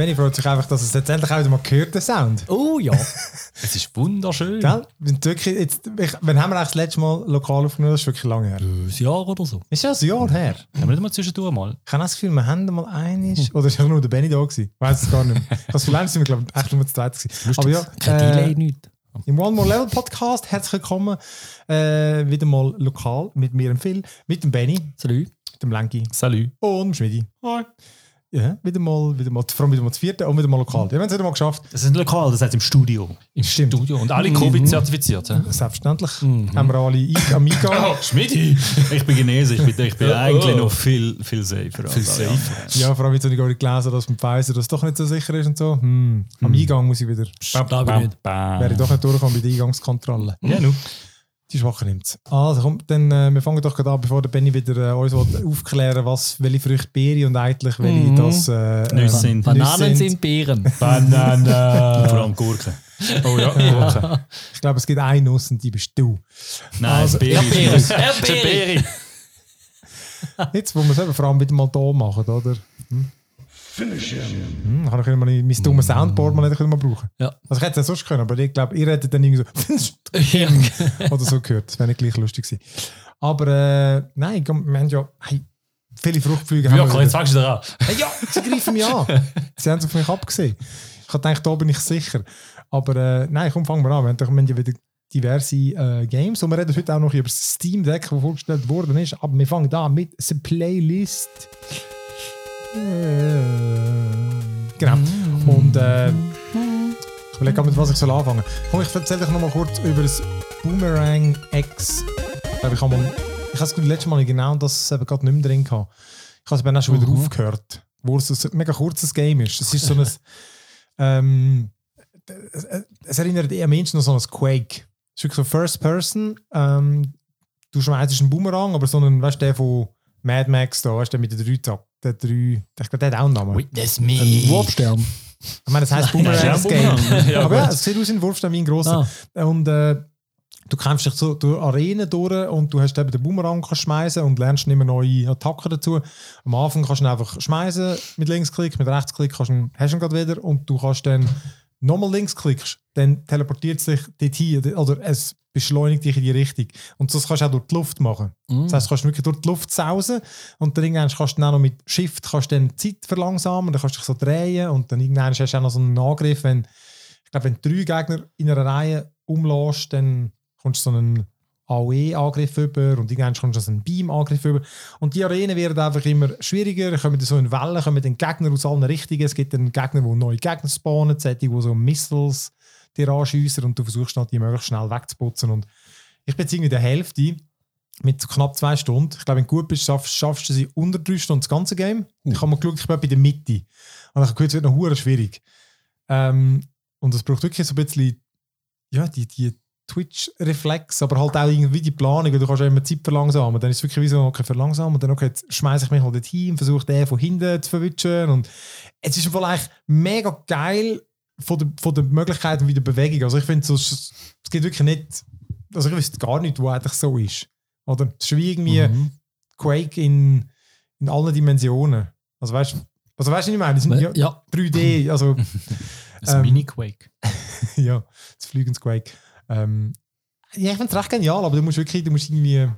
Benny freut sich einfach, dass es jetzt endlich auch wieder mal gehört, der Sound. Oh ja. Es ist wunderschön. Gell? Sind wirklich jetzt, ich, wann haben wir eigentlich das letzte Mal lokal aufgenommen? Das ist wirklich lange her. Ein Jahr oder so. Ist ja ein Jahr her. Haben wir nicht mal zwischendurch mal? Ich habe das Gefühl, wir haben mal einig. Oder ist ja nur der Benny da gewesen? Ich weiß es gar nicht mehr. Das Gefühl, sind wir, glaube ich, echt nur zu zweit gewesen. Aber ja, Kein äh, Delay, nichts. Im One More Level Podcast, herzlich willkommen. Äh, wieder mal lokal mit mir, dem Phil, mit dem Benny, Salut. dem Lenki Salut. und dem Schmidi. Hi. Ja, wieder mal, wieder mal, vor allem wieder mal das vierte und wieder mal lokal. Ja, wir haben es wieder mal geschafft. Das ist lokal, das heißt im Studio. Im Stimmt. Studio. Und alle Covid-zertifiziert. hä? Selbstverständlich. Haben wir alle am Eingang. Schmidi! Ich bin Chinesisch, ich bin, ich bin eigentlich noch viel, viel safer. Viel safer. Ja, vor allem jetzt habe ich gerade gelesen, dass mit Pfizer das doch nicht so sicher ist und so. Hm. Am Eingang muss ich wieder, Glaube ich nicht. wäre ich doch nicht durchkommen bei der Eingangskontrolle. Ja, nu. Die Schwache nimmt es. Also komm, dann, äh, wir fangen doch gerade an, bevor der Benny wieder äh, uns aufklären was, welche Früchte Beere und eigentlich welche das äh, Nüsse äh, sind. Bananen Nüsse sind Beeren. Banana. Vor allem Gurken. Oh ja, Gurken. Ich glaube, es gibt eine Nuss und die bist du. Nein, Also, Beere. Beere. Jetzt, wo wir es eben vor allem wieder mal da machen, oder? Hm? Hm, kann ich immer mein, mein dummes Soundboard mal nicht mal brauchen. Ja. Also ich hätte es ja sonst können, aber ich glaube, ihr hättet dann irgendwie so Ja. oder so gehört. Das wäre nicht gleich lustig gewesen. Aber äh, nein, wir haben ja hey, viele Fruchtflüge. Ja, komm, jetzt wieder. fangst du da an. Hey, ja, sie greifen mich an. Sie haben es auf mich abgesehen. Ich gedacht, da bin ich sicher. Aber äh, nein, komm, fangen wir an. Wir haben, doch- wir haben ja wieder diverse äh, Games und wir reden heute auch noch über das Steam Deck, das vorgestellt worden ist. Aber wir fangen da mit der Playlist. Genau. Und äh, ich überlege mit was ich soll anfangen. Komm, ich erzähle dich noch mal kurz über das Boomerang X. Ich glaube, ich habe mal, ich habe das letzte Mal genau das eben gerade nicht mehr drin gehabt. Ich habe es eben auch schon wieder aufgehört, wo es ein mega kurzes Game ist. Es ist so ein, ähm, es, erinnert eher Menschen an so ein Quake. Es ist wirklich so First Person. Ähm, du schmeißt einen Boomerang, aber so einen, weißt du, der von Mad Max da, weißt du, mit den drei Zack, der drei, ich glaube, der hat auch einen Namen. Witness Ein me. Wurfstern. Ich meine, das heisst Boomerang, Game. Aber ja, es sieht aus wie ein Wurfstern, wie ein grosser. Ah. Und äh, du kämpfst dich so durch Arenen durch und du hast eben den Boomerang schmeißen und lernst immer neue Attacken dazu. Am Anfang kannst du ihn einfach schmeißen mit Linksklick, mit Rechtsklick kannst du ihn, hast du ihn gerade wieder und du kannst dann nochmal Linksklickst, dann teleportiert es dich dorthin oder es beschleunigt dich in die Richtung. Und das kannst du auch durch die Luft machen. Das heißt, du kannst wirklich durch die Luft sausen und dann irgendwann kannst du dann auch noch mit Shift kannst dann die Zeit verlangsamen, dann kannst du dich so drehen und dann irgendwann hast du auch noch so einen Angriff, wenn ich glaube, wenn du drei Gegner in einer Reihe umlässt, dann kommst du so einen AOE-Angriff über und irgendwann kommst du so einen Beam-Angriff über. Und die Arenen werden einfach immer schwieriger, kommen so in Wellen, kommen dann Gegner aus allen Richtungen. Es gibt dann Gegner, die neue Gegner spawnen, solche, die so Missiles dir anschiessen und du versuchst dann, die möglichst schnell wegzuputzen. Und ich bin jetzt irgendwie der Hälfte mit knapp zwei Stunden. Ich glaube, wenn du gut bist, schaffst, schaffst du sie unter drei Stunden das ganze Game. Ich habe mal geschaut, ich bin bei der Mitte. Und ich habe gehört, es wird noch hure schwierig. Ähm, und es braucht wirklich so ein bisschen ja, die, die Twitch-Reflex, aber halt auch irgendwie die Planung. Du kannst ja immer Zeit verlangsamen. Dann ist es wirklich wie so, okay, verlangsamen. Und dann, okay, jetzt schmeiße ich mich halt hin und versuche den von hinten zu verwischen. Und es ist vielleicht mega geil von der, von der Möglichkeit wie der Bewegung. Also ich finde, so, es geht wirklich nicht, also ich wüsste gar nicht, wo eigentlich so ist. Oder? Es ist wie irgendwie Mhm. Quake in, in allen Dimensionen. Also weißt du, also weißt du, was ich meine? Die sind ja, Ja. 3D, also Ein Ähm, Mini-Quake. ja, das Fliegens Quake. Ähm, ja, ich finde es recht genial, aber du musst wirklich, du musst irgendwie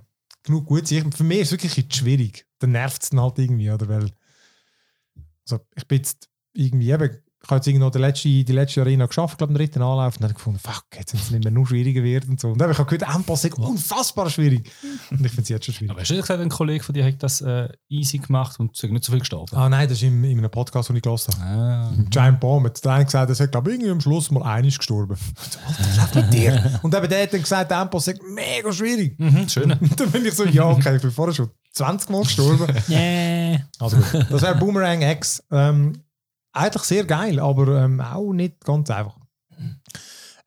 genug gut sein. Für mich ist es wirklich schwierig. Dann nervt es dann halt irgendwie, oder? Weil, also ich bin jetzt irgendwie eben, ich habe jetzt irgendwie noch die letzte, die letzte Arena geschafft, glaube ich, den dritten Anlauf, und dann habe ich gefunden, fuck, jetzt sind es nicht mehr nur schwieriger wird und so. Und dann habe ich auch gehört, Ampass ist unfassbar schwierig. Und ich finde es jetzt schon schwierig. Aber hast du nicht gesagt, ein Kollege von dir hat das äh, easy gemacht und ist nicht so viel gestorben? Ah nein, das ist in, in einem Podcast, den ich gelesen habe. Ah. Giant Bomb hat der eine gesagt, er sagt, glaube ich, irgendwie am Schluss mal einiges gestorben. Was mit dir? Und eben der hat dann gesagt, sagt, mega schwierig. Mhm, schön. Und dann bin ich so, ja, okay, ich bin vorher schon 20 Mal gestorben. Yeah. Also gut, das wäre Boomerang X. Ähm, eigentlich sehr geil, aber ähm, auch nicht ganz einfach.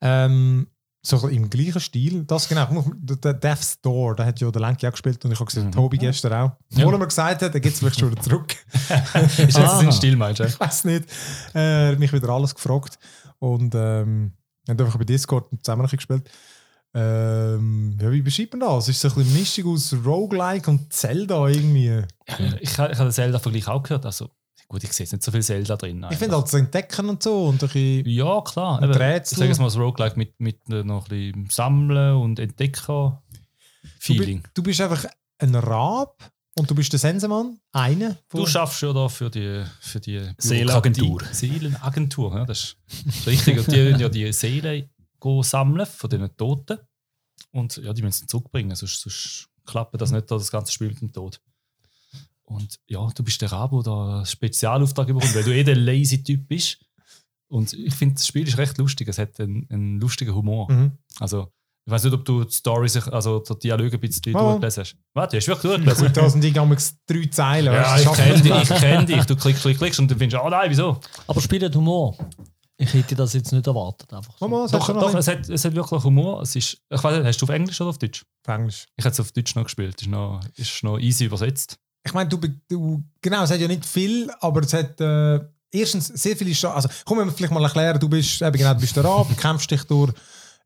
Ähm, so im gleichen Stil, das genau, der Death's Door, der hat ja der Lenki auch gespielt und ich habe gesehen, Tobi gestern auch. Obwohl er mir gesagt hat, er geht es vielleicht schon wieder zurück. Ist jetzt Aha. ein Stil, meinst du? ich weiß nicht. Äh, er hat mich wieder alles gefragt. Und ähm, haben einfach bei Discord zusammen gespielt. Ähm, ja, wie beschreibt man das? Ist so ein bisschen Mischung aus Roguelike und Zelda irgendwie? Ja, ich, ich habe den Zelda-Vergleich auch gehört. Also, Gut, ich sehe jetzt nicht so viel Zelda drin. Ich finde halt das Entdecken und so und ein bisschen Ja, klar. Und Rätsel. Ich sage es mal, das Roguelike mit, mit noch ein bisschen Sammeln und Entdecken. Du, du bist einfach ein Rab und du bist der Sensenmann, einer. Du, schaffst ja da für die, für die Seelenagentur. Seelenagentur, ja, das ist richtig. Und die wollen ja die Seelen go sammeln von diesen Toten. Und ja, die müssen sie zurückbringen, sonst, sonst klappt das nicht, das ganze Spiel mit dem Tod. Und ja, du bist der Rabo, der einen Spezialauftrag bekommt, weil du eh der lazy Typ bist. Und ich finde, das Spiel ist recht lustig. Es hat einen, einen lustigen Humor. Mhm. Also, ich weiß nicht, ob du die Story, sich- also die Dialoge ein bisschen Oh. durchgelesen hast. Warte, hast du wirklich durchgelesen? Gut, da sind irgendwie drei Zeilen. Ja, weißt ich kenne dich, ich dich. Du klickst, klickst, klickst und dann findest du, oh nein, wieso? Aber spielt Humor. Ich hätte das jetzt nicht erwartet. Einfach so. Mama, Doch, doch es, hat, es hat wirklich Humor. Es ist, ich weiß nicht, hast du auf Englisch oder auf Deutsch? auf Englisch. Ich habe es auf Deutsch noch gespielt. Ist noch, ist noch easy übersetzt. Ich meine, du, du, genau, es hat ja nicht viel, aber es hat äh, erstens sehr viele Sta- Also, komm, wir vielleicht mal erklären, du bist eben genau, du bist der Rab, du kämpfst dich durch,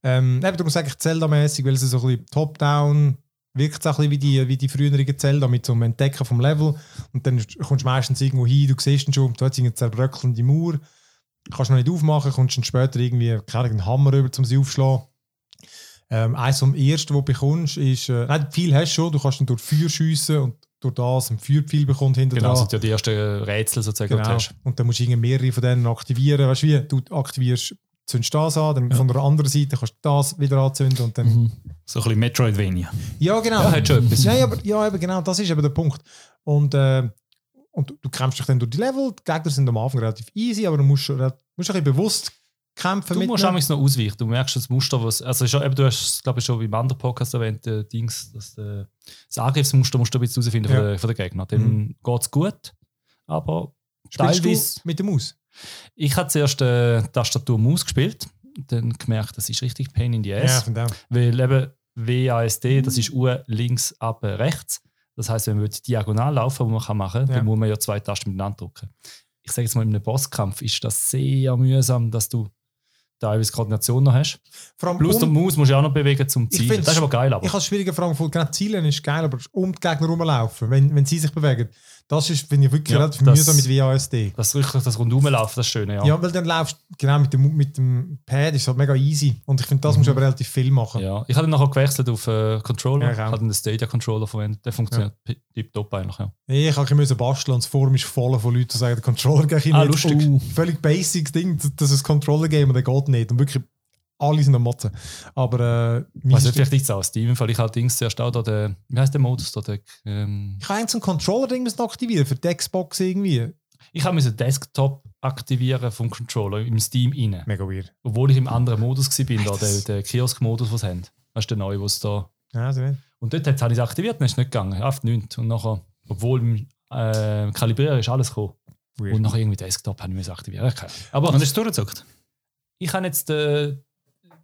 ähm, eben, du musst eigentlich Zelda-mäßig, weil es so ein bisschen top-down wirkt es ein bisschen wie die, wie die früheren Zelda mit so einem Entdecken vom Level. Und dann kommst du meistens irgendwo hin, du siehst ihn schon, du hast eine zerbröckelnde Mauer, kannst noch nicht aufmachen, kommst dann später irgendwie, keine Ahnung, einen Hammer rüber, um sie aufzuschlagen. Ähm, eins vom ersten, was du bekommst, ist, äh, nein, viel hast du schon, du kannst dann durch Feuer schiessen und durch das ein Feuerpfeil bekommt hinter Genau, das sind ja die ersten Rätsel sozusagen, Genau. hast. Und dann musst du mehrere von denen aktivieren. Weißt du wie? Du aktivierst, zündest das an, dann von der anderen Seite kannst du das wieder anzünden und dann. Mhm. So ein bisschen Metroidvania. Ja, genau. Ja, hat schon etwas. Ja, aber, ja, eben genau, das ist eben der Punkt. Und, äh, und du, du kämpfst dich dann durch die Level. Die Gegner sind am Anfang relativ easy, aber du musst, musst ein bisschen bewusst kämpfen Du musst ihnen. manchmal noch ausweichen. Du merkst das Muster, was. Also, schon, eben, du hast, glaube ich, schon im anderen Podcast erwähnt, äh, Dings, dass, äh, das Angriffsmuster musst du ein bisschen herausfinden Ja. von, den, von den Gegnern. Dann Mhm. geht es gut, aber Spielst teilweise. mit der Maus. Ich habe zuerst äh, Tastatur Maus gespielt, dann gemerkt, das ist richtig Pain in the Ass. auch. Weil eben WASD, das ist U links, ab rechts. Das heißt, wenn man diagonal laufen will, was man machen kann, Ja. dann muss man ja zwei Tasten miteinander drücken. Ich sage jetzt mal, in einem Bosskampf ist das sehr mühsam, dass du teilweise Koordination noch hast. Plus, um- der Maus musst du auch noch bewegen zum Ich Ziel. find's- Das ist aber geil. Aber. Ich habe schwierige Fragen gefunden. Genau, Zielen ist geil, aber um die Gegner rumlaufen, wenn, wenn sie sich bewegen, das ist, finde ich, wirklich Ja, relativ das- mühsam mit WASD. das richtig das Rundumlaufen, das Schöne, ja. Ja. weil dann laufst genau mit dem, mit dem Pad ist halt mega easy. Und ich finde, das musst du aber relativ viel machen. Ja, ich habe dann nachher gewechselt auf äh, Controller. Ja, ich ich habe den Stadia Controller verwendet. Der funktioniert ja. tiptop eigentlich. Ja. Ich habe ein bisschen basteln und das Forum ist voll von Leuten, die sagen, der Controller geht nicht. Ah, lustig. Oh, völlig basic Ding, das ist ein Controller-Game und der geht nicht. Und wirklich, alle sind am Motzen. Aber äh, Also vielleicht liegt es auch an Steam, weil ich halt Dings zuerst auch da den, wie heißt der Modus da? Der, ähm, ich habe eigentlich so ein Controller-Ding müssen aktivieren für die Xbox irgendwie. ich habe meinen Desktop aktivieren vom Controller im Steam rein. Mega weird. Obwohl ich im anderen Modus war, da, der, der Kiosk-Modus, den sie haben. Das ist der neue, was da. Ja, also nicht. Und dort habe ich es aktiviert, dann ist es nicht gegangen. Auf nichts. Und nachher, obwohl im äh, Kalibrieren ist alles gekommen. Weird. Und nachher irgendwie Desktop habe ich müssen aktivieren. Okay. Aber Und hast du durchgezockt? ich habe jetzt äh, ähm,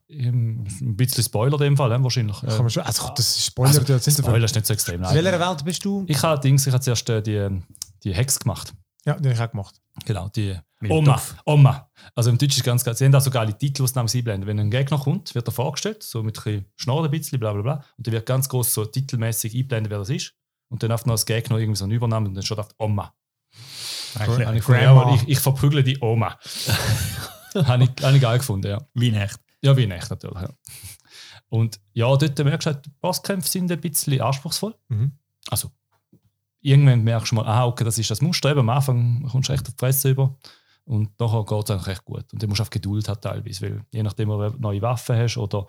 ein bisschen Spoiler in dem Fall, äh, wahrscheinlich. Kann man schon, also das ist Spoiler, Also, das sind Spoiler ist nicht so extrem. In Nein. welcher Welt bist du? Ich habe Dings, ich habe zuerst äh, die, die Hex gemacht. Ja, den habe ich auch gemacht. Genau, die Mit Oma. Topf. Oma. Also im Deutsch ist ganz geil. Sie haben da so geile Titel, die sie namens einblenden. Wenn ein Gegner kommt, wird er vorgestellt, so mit ein bisschen Schnorren ein bisschen, bla bla bla. Und dann wird ganz groß so titelmäßig einblenden, wer das ist. Und dann auf noch als Gegner irgendwie so einen Übernamen und dann steht auf Oma. Ich, ich, ich verprügle die Oma. habe, ich, habe ich geil gefunden, ja. Wie nicht. Ja, wie echt natürlich. Ja. Und ja, dort merkst du, halt, die Bosskämpfe sind ein bisschen anspruchsvoll. Mhm. Also, irgendwann merkst du mal, ah, okay, das ist das Muster. Eben, am Anfang kommst du echt auf die Fresse über. Und nachher geht es eigentlich recht gut. Und dann musst du auf Geduld haben teilweise, weil je nachdem, ob du neue Waffen hast oder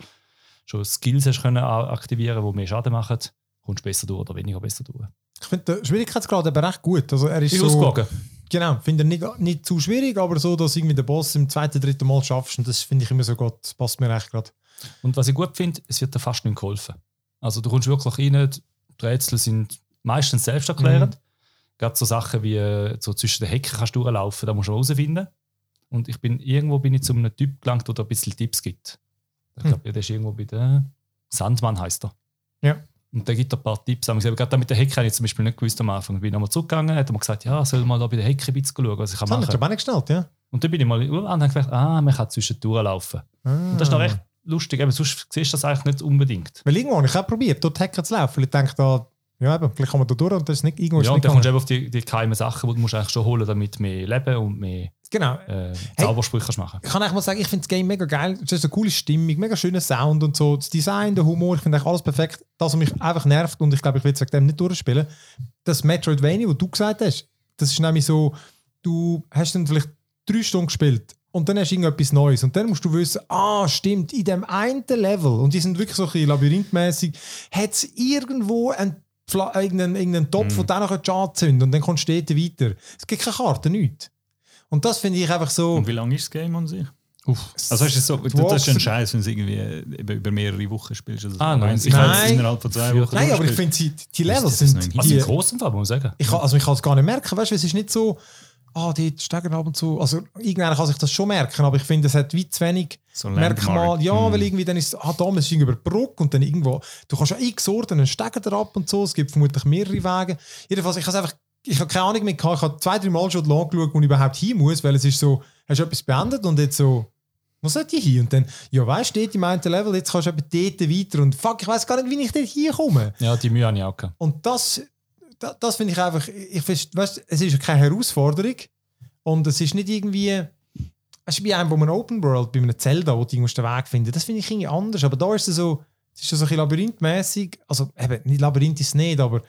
schon Skills hast können aktivieren, die mehr Schaden machen, kommst du besser durch oder weniger besser durch. Ich finde den Schwierigkeitsgrad aber recht gut. Also er ist Ist so, ausgewogen. genau, finde ich nicht, nicht zu schwierig, aber so, dass irgendwie den Boss im zweiten, dritten Mal schaffst und das finde ich immer so gut. Das passt mir recht gerade. Und was ich gut finde, es wird dir fast nicht geholfen. Also du kommst wirklich rein, die Rätsel sind meistens selbsterklärend. Gerade so Sachen wie äh, so zwischen den Hecken kannst du durchlaufen, da musst du herausfinden. Und ich bin irgendwo bin ich zu einem Typ gelangt, der dir ein bisschen Tipps gibt. Ich glaube, der ist irgendwo bei der Sandmann heißt er. Ja. Und der gibt dir ein paar Tipps. Aber gerade mit der Hecke habe ich zum Beispiel nicht gewusst am Anfang. Ich bin nochmal zurückgegangen, hat er mir gesagt, ja, soll mal da bei der Hecke ein bisschen schauen, was ich kann Das habe ich machen aber auch nicht gestellt, ja. Und dann bin ich mal an und habe gedacht, ah, man kann zwischendurch laufen. Ah. Und das ist noch recht lustig. Eben, sonst siehst du das eigentlich nicht unbedingt. Weil irgendwo habe ich auch probiert, dort Hacken zu laufen. weil Ich denke, da Ja, eben, vielleicht kann man da durch und das ist nicht irgendwo Ja, und dann kommst du eben auf die, die geheimen Sachen, die du musst eigentlich schon holen damit mehr Leben und mehr Genau. äh, Zaubersprüche kannst machen Ich kann eigentlich mal sagen, ich finde das Game mega geil. Es ist eine coole Stimmung, mega schöner Sound und so. Das Design, der Humor, ich finde eigentlich alles perfekt. Das, was mich einfach nervt, und ich glaube, ich will es wegen dem nicht durchspielen, das Metroidvania, was du gesagt hast, das ist nämlich so, du hast dann vielleicht drei Stunden gespielt und dann hast du irgendetwas Neues und dann musst du wissen, ah, stimmt, in dem einen Level, und die sind wirklich so ein bisschen labyrinthmäßig, hat es irgendwo ein Pfla- irgendeinen, irgendeinen Topf, Mhm. den du noch anzünden und dann kommst du dort weiter. Es gibt keine Karte, nichts. Und das finde ich einfach so... Und wie lange ist das Game an sich? Also hast du so, das ist ein walkst- Scheiß, wenn du es irgendwie äh, über, mehrere Wochen spielst. Also Ah, nein. Ich es Nein. innerhalb von zwei Wochen Nein, aber ich finde, die, die Levels sind... Also Die, im großen Fall, muss man sagen. ich kann, also ich kann es gar nicht merken, weißt du, es ist nicht so, ah, die steigen ab und zu. Also irgendwann kann sich das schon merken, aber ich finde, es hat wie zu wenig So Merkmal. Ja, Mhm. weil irgendwie dann ist, ah, da ist über die Brücke und dann irgendwo, du kannst ja x Orten einen Steiger ab und so, es gibt vermutlich mehrere Wege. Jedenfalls, ich habe einfach, ich habe keine Ahnung mehr gehabt, ich habe zwei, drei Mal schon lang geschaut, wo ich überhaupt hin muss, weil es ist so, hast du etwas beendet und jetzt so, wo sollte ich hin? Und dann, ja, weißt du, dort im einen Level, jetzt kannst du eben dort weiter und fuck, ich weiß gar nicht, wie ich dort hinkomme. Ja, die Mühe habe ich auch gehabt. Und das, das, das finde ich einfach, ich weißt, es ist keine Herausforderung und es ist nicht irgendwie, es ist wie einem, wo man Open World, bei einem Zelda, wo du irgendwo den Weg finden, das finde ich irgendwie anders, aber da ist es so, es ist so ein bisschen labyrinthmäßig, also eben, nicht Labyrinth ist es nicht, aber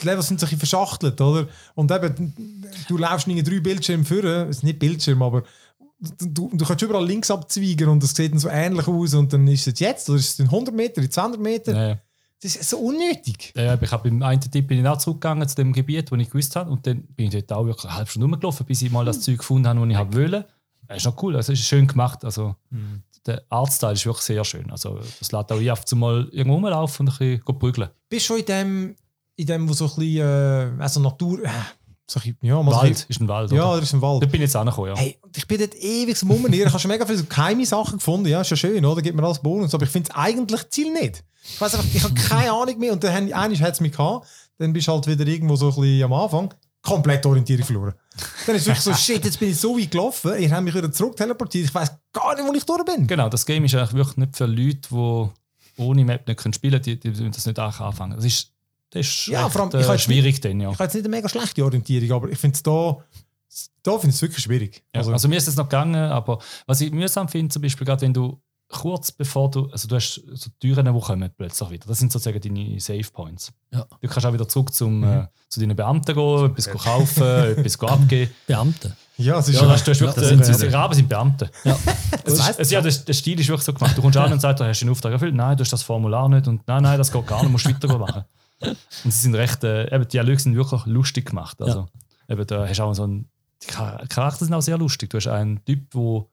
die Levels sind bisschen verschachtelt, oder? Und eben, du läufst in drei Bildschirme führen, es ist nicht Bildschirm, aber du, du kannst überall links abzweigen und das sieht dann so ähnlich aus und dann ist es jetzt, oder ist es in 100 Meter, in 200 Meter, Ja, ja. das ist so unnötig. Ja, ich habe beim einen Tipp bin ich auch zurückgegangen zu dem Gebiet, wo ich gewusst habe. Und dann bin ich dort auch wirklich eine halbe Stunde rumgelaufen, bis ich mal das Zeug gefunden habe, das ich habe wollte. Das ist noch cool, also es ist schön gemacht. Also, Der Artstyle ist wirklich sehr schön. Also, das lädt auch ein, auf mal irgendwo rumlaufen und ein bisschen prügeln. bist schon in dem, in dem wo so ein bisschen, äh, also Natur, äh, so ein bisschen, ja, mal Wald, ist ein Wald. ja, oder? da ist ein Wald. Dort bin ich jetzt angekommen, ja. Hey, ich bin dort ewig zum. Ich habe schon mega viele geheime Sachen gefunden. Ja, ist ja schön, oder? Gibt mir alles Bonus. Aber ich finde es eigentlich Ziel nicht. Ich weiß einfach, ich habe keine Ahnung mehr. Und dann einmal hat es mich gehabt. Dann bist du halt wieder irgendwo so ein bisschen am Anfang. Komplett Orientierung verloren. Dann ist es wirklich so, shit, jetzt bin ich so weit gelaufen. Ihr habt mich wieder zurück teleportiert. Ich weiß gar nicht, wo ich durch bin. Genau, das Game ist eigentlich wirklich nicht für Leute, die ohne Map nicht können spielen können, die, die müssen das nicht anfangen. Das ist, das ist Ja, recht, vor allem, ich äh, schwierig dann, ja. Ich habe jetzt nicht eine mega schlechte Orientierung, aber ich finde es da, da finde ich es wirklich schwierig. Ja, also, mir ist es noch gegangen, aber was ich mühsam finde, zum Beispiel gerade wenn du kurz bevor du, also du hast so Türen, die kommen plötzlich wieder. Das sind sozusagen deine Save Points. Ja. Du kannst auch wieder zurück zum, äh, zu deinen Beamten gehen, etwas kaufen, etwas abgeben. Beamte. ja, es ist Ja, schon- das, du hast wirklich, das das sind Raben sind Beamte. Ja. Es ist, es, ja, der, der Stil ist wirklich so gemacht. Du kommst an und sagst, du hast den Auftrag erfüllt. Nein, du hast das Formular nicht. Und nein, nein, das geht gar nicht, musst weiter machen. Und sie sind recht, äh, eben, die Dialoge sind wirklich lustig gemacht. Also, eben, da hast auch so einen, die Char- Charakter sind auch sehr lustig. Du hast einen Typ, der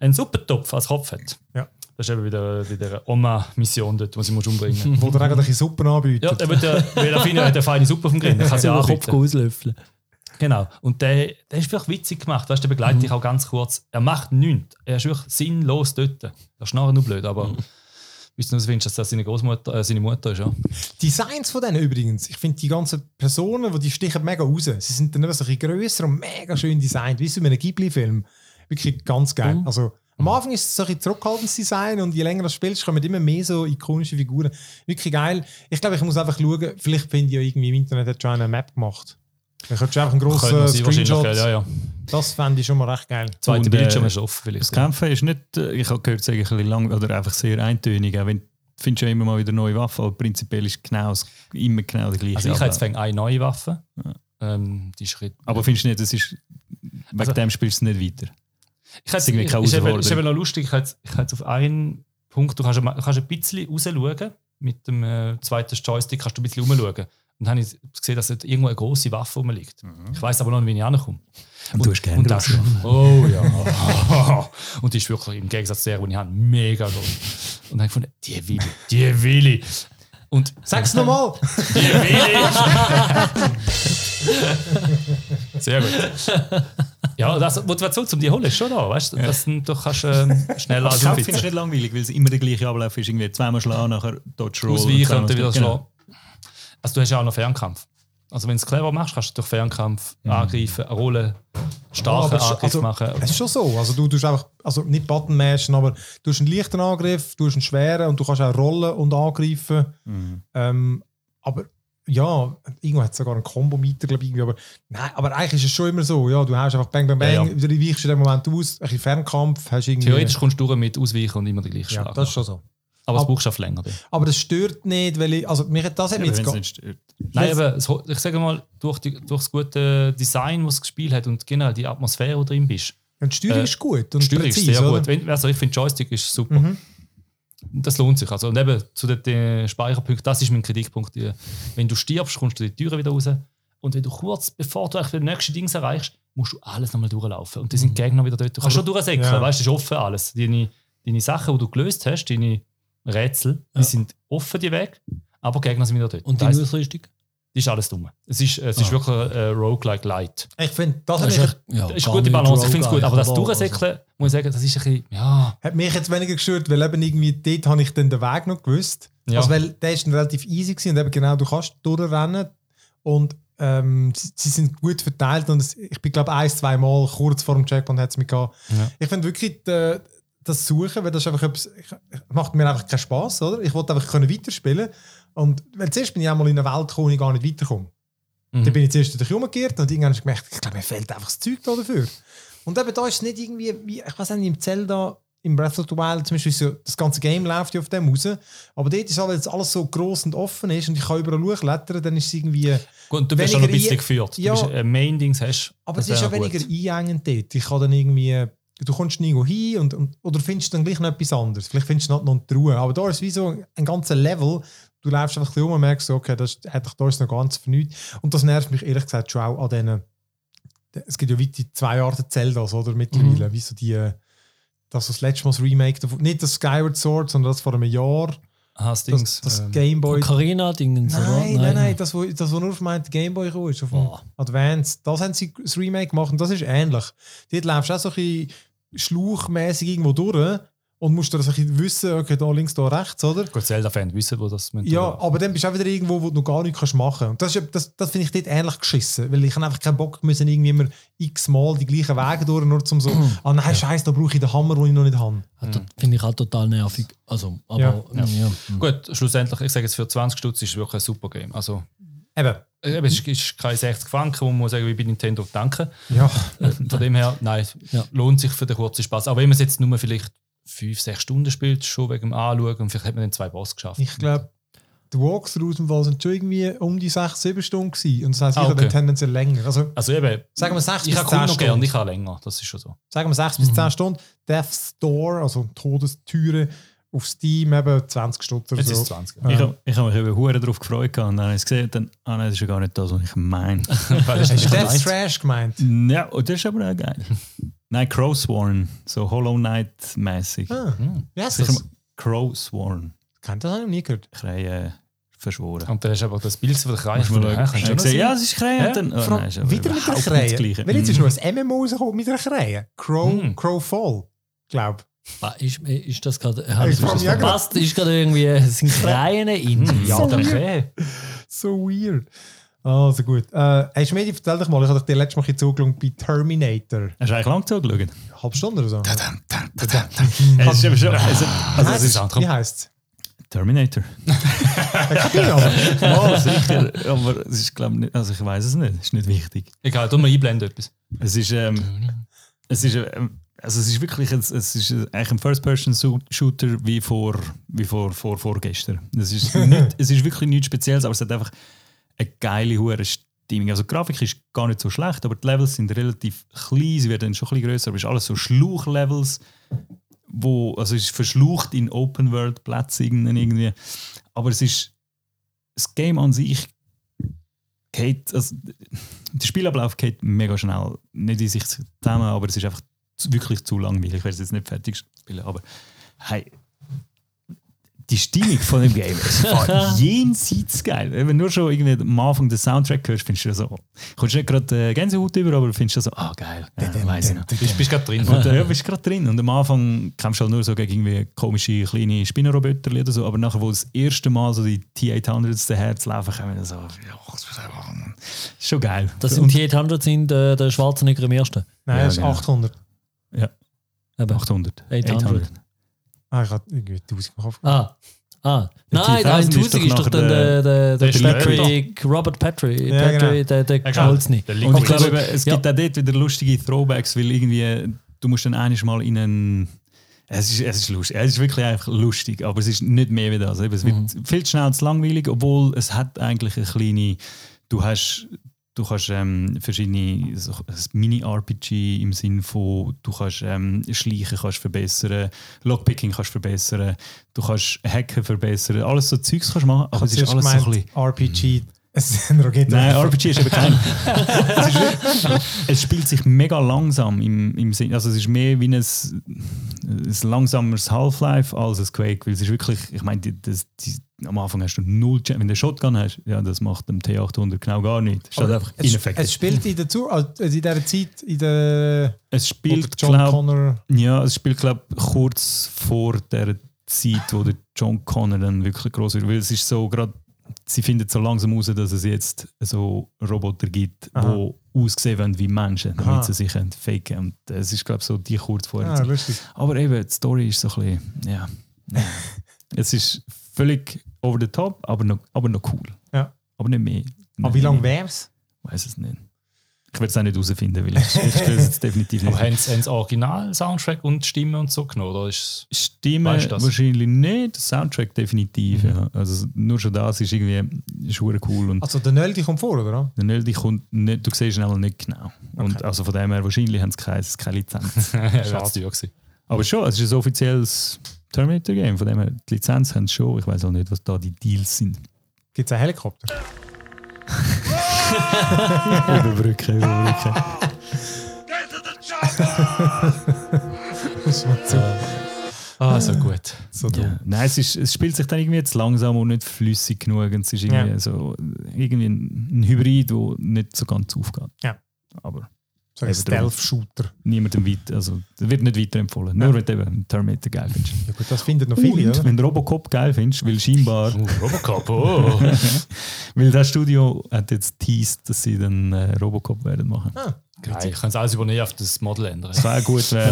einen Suppentopf als Kopf hat. Ja. Das ist eben wieder, wieder eine Oma-Mission dort, die sie umbringen musst. wo der eigentlich Suppen anbietet. ja, der wird ja, weil er findet, er hat eine feine Suppe auf dem Grill. Der kann sie Den Kopf auslöffeln. Genau. Und der, der ist wirklich witzig gemacht. Weißt, du, der begleitet dich auch ganz kurz. Er macht nichts. Er ist wirklich sinnlos dort. Das ist nachher nur blöd, aber Weißt du, du findest, dass das seine Großmutter, äh, seine Mutter ist, ja? Designs von denen übrigens, ich finde die ganzen Personen, die, die stechen mega raus. Sie sind dann so ein bisschen grösser und mega schön designt, wie so in einem Ghibli-Film. Wirklich ganz geil. Mhm. Also, am Anfang ist es so ein zurückhaltendes Design und je länger du spielst, kommen immer mehr so ikonische Figuren. Wirklich geil. Ich glaube, ich muss einfach schauen, vielleicht finde ich ja irgendwie im Internet hat schon eine Map gemacht. Ich könnte einfach einen grossen man sie wahrscheinlich, Screenshot. ja, ja. Das fände ich schon mal recht geil. Zweiter Und, äh, Bildschirm ist offen, will ich Das. Kämpfen ist nicht, äh, ich habe gehört, ein bisschen lang oder einfach sehr eintönig. Auch wenn du findest ja immer mal wieder neue Waffen, aber prinzipiell ist genau, das- immer genau der gleiche. Also ich habe jetzt eine neue Waffe. Ähm, die ist, aber findest du nicht, das ist, wegen Also- dem spielst du es nicht weiter? Ich habe ist irgendwie keine ist eben, ist eben noch lustig, ich habe jetzt, ich habe jetzt auf einen Punkt, du kannst, du kannst ein bisschen rausschauen, mit dem äh, zweiten Joystick kannst du ein bisschen rumschauen. Und dann habe ich gesehen, dass dort irgendwo eine große Waffe rumliegt. Ich weiß aber noch nicht, wie ich rankomme. Und du hast gerne und das, Oh ja. und die ist wirklich im Gegensatz zu der, die ich habe, mega groß. Und dann habe ich gefunden, die will ich, die will ich. Und Sag's nochmal! die will ich. Sehr gut. Ja, das, Motivation zum die holen ist schon da, weißt du? Das, du kannst ähm, Das als Kampf findest du nicht langweilig, weil es immer der gleiche Ablauf ist. Irgendwie zweimal schlagen, nachher Dodge Roll. ausweichen zweimal und dann wieder genau. schlagen. Also du hast ja auch noch Fernkampf. Also wenn du es clever machst, kannst du durch Fernkampf angreifen, rollen, starke aber es- Angriff also, machen. Es ist schon so. Also du tust einfach, also nicht Button mashen, aber du hast einen leichten Angriff, du hast einen schweren und du kannst auch rollen und angreifen. Mhm. Ähm, aber ja, irgendwo hat es sogar einen Combo-Meter, glaube ich, irgendwie, aber nein, aber eigentlich ist es schon immer so, ja, du hast einfach bang, bang, bang, Ja, ja. die weichst in dem Moment aus, ein bisschen Fernkampf, hast irgendwie... Theoretisch kommst du durch mit Ausweichen und immer den gleichen ja, Schlag. das ist schon so. Aber es aber- brauchst du auf länger. dann. Aber das stört nicht, weil ich, also mich, hat- das hat mich gar- nicht stört. Nein, aber ich sage mal, durch, die, durch das gute Design, das das Spiel hat und genau die Atmosphäre, wo du drin bist, Und die Steuerung Äh, ist gut und die Steuerung ist präzise, sehr oder? gut. Also ich finde, Joystick ist super. Mhm. Das lohnt sich. Also, und eben zu den, den Speicherpunkten, das ist mein Kritikpunkt. Die- Wenn du stirbst, kommst du die Türe wieder raus. Und wenn du kurz, bevor du eigentlich das nächste Ding erreichst, musst du alles nochmal durchlaufen. Und dann sind die Gegner wieder dort. Du kannst Mhm. Aber- schon durchsäckeln, ja. weißt du, das ist offen alles. Deine, deine Sachen, die du gelöst hast, deine Rätsel, die sind offen, die Weg, aber die Gegner sind wieder dort. Und die das Ausrüstung? die ist alles dumm. Es ist, es ist Ah. wirklich ein äh, Roguelike Light. Ich finde, das, Das ist echt- ja, ist eine gute Balance, ich finde es gut. Aber das Durchsäckeln, muss ich sagen, das ist ein bisschen, ja. hat mich jetzt weniger gestört, weil eben irgendwie dort habe ich dann den Weg noch gewusst. Ja. Also weil der ist dann relativ easy gewesen und eben genau, du kannst durchrennen und ähm, sie, sie sind gut verteilt und es, ich bin glaube ein, zwei Mal kurz vor dem Checkpoint hat es mich gehabt. Ja. Ich finde wirklich äh, das Suchen, weil das ist einfach etwas, macht mir einfach keinen Spaß, oder? Ich wollte einfach können weiterspielen und weil zuerst bin ich einmal in eine Welt gekommen, wo ich gar nicht weiterkomme. Mhm. Dann bin ich zuerst durch umgekehrt und irgendwann habe ich gemerkt, ich glaube, mir fehlt einfach das Zeug da dafür. Und eben da ist es nicht irgendwie, wie, ich weiß nicht, im Zelda, im Breath of the Wild zum Beispiel, so, das ganze Game läuft ja auf dem raus. Aber dort ist weil jetzt alles so gross und offen ist und ich kann überall hochklettern, dann ist es irgendwie... Gut, du bist schon ein bisschen geführt. Ja. Du bist ein Main-Dings hast. Aber es ist ja weniger gut. einengend dort. Ich kann dann irgendwie... Du kommst nirgendwo hin und, und, oder findest dann gleich noch etwas anderes. Vielleicht findest du noch, noch die Ruhe. Aber da ist wie so ein ganzer Level. Du läufst einfach ein bisschen um und merkst, okay, das ist, eigentlich, da ist noch ganz vernünftig. Und das nervt mich ehrlich gesagt schon auch an diesen... Es gibt ja die zwei Arten Zeldas, oder? Mittlerweile. Wie so die... Das, was das letzte Mal das Remake... Nicht das Skyward Sword, sondern das vor einem Jahr. Ah, das Dings. Das, das ähm, Gameboy... Ocarina-Dingens, oder? Nein, nein, nein, das, wo, das, wo nur auf meinem Gameboy ist auf Oh. Advance. Das haben sie das Remake gemacht und das ist ähnlich. Dort läufst du auch so ein bisschen schlauchmässig irgendwo durch und musst dann so ein bisschen wissen, okay, da links, da rechts, oder? Gut, Zelda-Fan wissen, wo das müssen Ja, tun. aber dann bist du auch wieder irgendwo, wo du gar nichts kannst machen kannst. Das, ist- das, das finde ich dort ähnlich geschissen, weil ich habe einfach keinen Bock müssen irgendwie immer x-mal die gleichen Wege durch, nur zum so, ah nein, scheiße, da brauche ich den Hammer, den ich noch nicht habe. Ja, das Finde ich auch total nervig. Also, aber, Ja. ja. Ja. Gut, schlussendlich, ich sage jetzt für 20 Stutz ist es wirklich ein super Game. Also, Eben, äh, eben, es ist- keine 60 Franken, wo man muss sagen, wie bei Nintendo danken. ja. Äh, Von dem her, nein, Ja. lohnt sich für den kurzen Spaß. Aber wenn man es jetzt nur vielleicht 5, 6 Stunden spielt, schon wegen dem Anschauen und vielleicht hat man dann zwei Boss geschafft. Ich glaube, die Walkthroughs im Fall sind schon irgendwie um die 6, 7 Stunden gewesen. Und das heisst, Ah, ich habe okay. tendenziell länger. Also Also eben, sagen wir 6 ich bis habe 10 Kunden noch Stunden. gern, ich habe länger, das ist schon so. sagen wir 6 bis 10 Stunden. Death's Door, also Todestüre auf Steam, eben 20 Stunden oder ist so. es 20. Ja. Ich habe ich hab mich eben hure darauf gefreut gehabt und dann habe ich es gesehen, dann, ah nein, das ist ja gar nicht das, was ich meine. Hast du Death. Trash gemeint? ja, und das ist aber auch geil. Nein, Crowsworn, so Hollow Knight-mäßig. Ah, Hm. wie heißt das? Crowsworn. Kennt das habe ich noch nie gehört. Kreie verschworen. Und dann hast du aber das Bild von der Musst von der. Ich habe ja, es ist Kreie. Ja, dann, oh, nein, ist wieder mit Krähe. Gleiche. Weil jetzt ist Mm. noch ein MMO rausgekommen mit einer Krähe. Crow, Mm. Crow Fall, glaube Ah, Ist, ist das gerade. Habe ich frage das auch verpasst? Ist gerade irgendwie. Sind Kreien in? Ja, So der weird. Krähe. So weird. Also gut. Äh, hast du mir erzähl dich mal, ich habe dich letztes Mal ein bisschen zugeschaut bei Terminator. Hast du eigentlich lang zugeschaut? Halb Stunde oder so. Es ist eben schon, also, also es ist. Wie heisst es? Terminator. Ja, Oh, sicher. Aber es ist, glaube ich, also ich weiß es nicht. Es ist nicht wichtig. Egal, tu mal einblenden etwas. Es ist, ähm, es ist, ähm, also es ist wirklich, ein, es ist eigentlich ein First-Person-Shooter wie vor, wie vor, vor vorgestern. Es ist, nicht, es ist wirklich nichts Spezielles, aber es hat einfach eine geile hure Stimmung. Also die Grafik ist gar nicht so schlecht, aber die Levels sind relativ klein, sie werden schon ein bisschen größer, aber es ist alles so Schluchlevels, wo, also es ist verschlucht in Open-World-Plätzen irgendwie. Aber es ist, das Game an sich geht, also, der Spielablauf geht mega schnell. Nicht in sich zusammen, aber es ist einfach wirklich zu langweilig. Ich werde es jetzt nicht fertig spielen, aber hey, die Stimmung von dem Game ist jenseits geil. Wenn du nur schon irgendwie am Anfang den Soundtrack hörst, findest du so, kommst du nicht gerade äh, Gänsehaut über, aber findest du so, ah geil, ja, weiss ich noch. Bist, bist gerade drin. Und äh, ja, bist gerade drin. Und am Anfang kämpfst du halt nur so gegen irgendwie komische kleine Spinnenroboter oder so. Aber nachher, wo das erste Mal so die T-800s Herz laufen, kommen wir so, ja, das ist einfach- ist schon geil. Das sind Und- die 800 sind äh, der Schwarzenegger im ersten. Nein, Ja, das ist genau. 800. Eben. 800. 800. Ah, ich hatte irgendwie 1000 im Kopf. Ah, Ah, Der nein, der 1000 ist 1000 ist doch dann der, der, der, der Patrick, Robert Patrick, Ja, Patrick genau. der, der Ja. Der Und ich glaube, es ja. gibt auch dort wieder lustige Throwbacks, weil irgendwie, du musst dann einiges mal in einen. Es ist, es ist lustig. Es ist wirklich einfach lustig, aber es ist nicht mehr wie das. Es wird Mhm. viel zu schnell zu langweilig, obwohl es hat eigentlich eine kleine. Du hast. Du kannst ähm, verschiedene so, Mini-RPG im Sinn von, du kannst ähm, Schleichen kannst verbessern, Lockpicking kannst verbessern, du kannst Hacken verbessern, alles so Zeugs kannst du machen, aber es ist alles so ein bisschen... RPG. Es ist ein Raketen. Nein, RPG ist eben kein. es, ist es spielt sich mega langsam im, im Sinn. Also es ist mehr wie ein, ein langsameres Half-Life als ein Quake, weil es ist wirklich, ich meine, das, die, am Anfang hast du null Chance. Wenn du Shotgun hast, ja, das macht dem T800 genau gar nichts. Statt Aber einfach es, ineffektiv. es spielt in der, Zu also in dieser Zeit, in der Es spielt, John glaube Connor. ja, es spielt, glaube kurz vor der Zeit, wo der John Connor dann wirklich groß wird. Weil es ist so gerade, sie finden so langsam raus, dass es jetzt so Roboter gibt, Aha. die aussehen wollen wie Menschen, damit Aha. sie sich faken Und es ist, glaube ich, so die kurz vorher. Ah. Aber eben, die Story ist so ein bisschen, ja. es ist völlig over the top, aber noch, aber noch cool. Ja. Aber nicht mehr. Aber wie lange wär's? weiß es nicht. Ich werde es auch nicht herausfinden, weil ich, ich stelle es jetzt definitiv nicht. Aber haben sie, haben sie Original-Soundtrack und Stimme und so genommen? Oder ist Stimme Weißt du das? wahrscheinlich nicht, der Soundtrack definitiv. Mhm. Ja. Also nur schon das ist irgendwie ist cool. Und Also der Nöldi kommt vor, oder? der Nöldi kommt nicht, du siehst ihn einmal nicht genau. Und Okay. also von dem her wahrscheinlich haben sie keine, keine Lizenz. gewesen. Aber schon, es ist ein offizielles Terminator-Game. Von dem her, die Lizenz haben sie schon. Ich weiß auch nicht, was da die Deals sind. Gibt es einen Helikopter? überbrücken, überbrücken. Das macht so, Ah, so gut. so dumm. Ja. Nein, es, ist, es spielt sich dann irgendwie zu langsam und nicht flüssig genug. Und es ist irgendwie, Ja. so, irgendwie ein, ein Hybrid, der nicht so ganz aufgeht. Ja. Aber So. Stealth-Shooter. niemandem weiter, also wird nicht weiterempfohlen. Nur wenn du eben Terminator geil findest. Ja gut, das finden noch viele, Und oder? wenn du Robocop geil findest, weil scheinbar, Uh, Robocop, oh. weil das Studio hat jetzt teased, dass sie dann äh, Robocop werden machen. Ah, Geil, ich kann es alles übernehmen auf das Model ändern. Das wäre gut ja.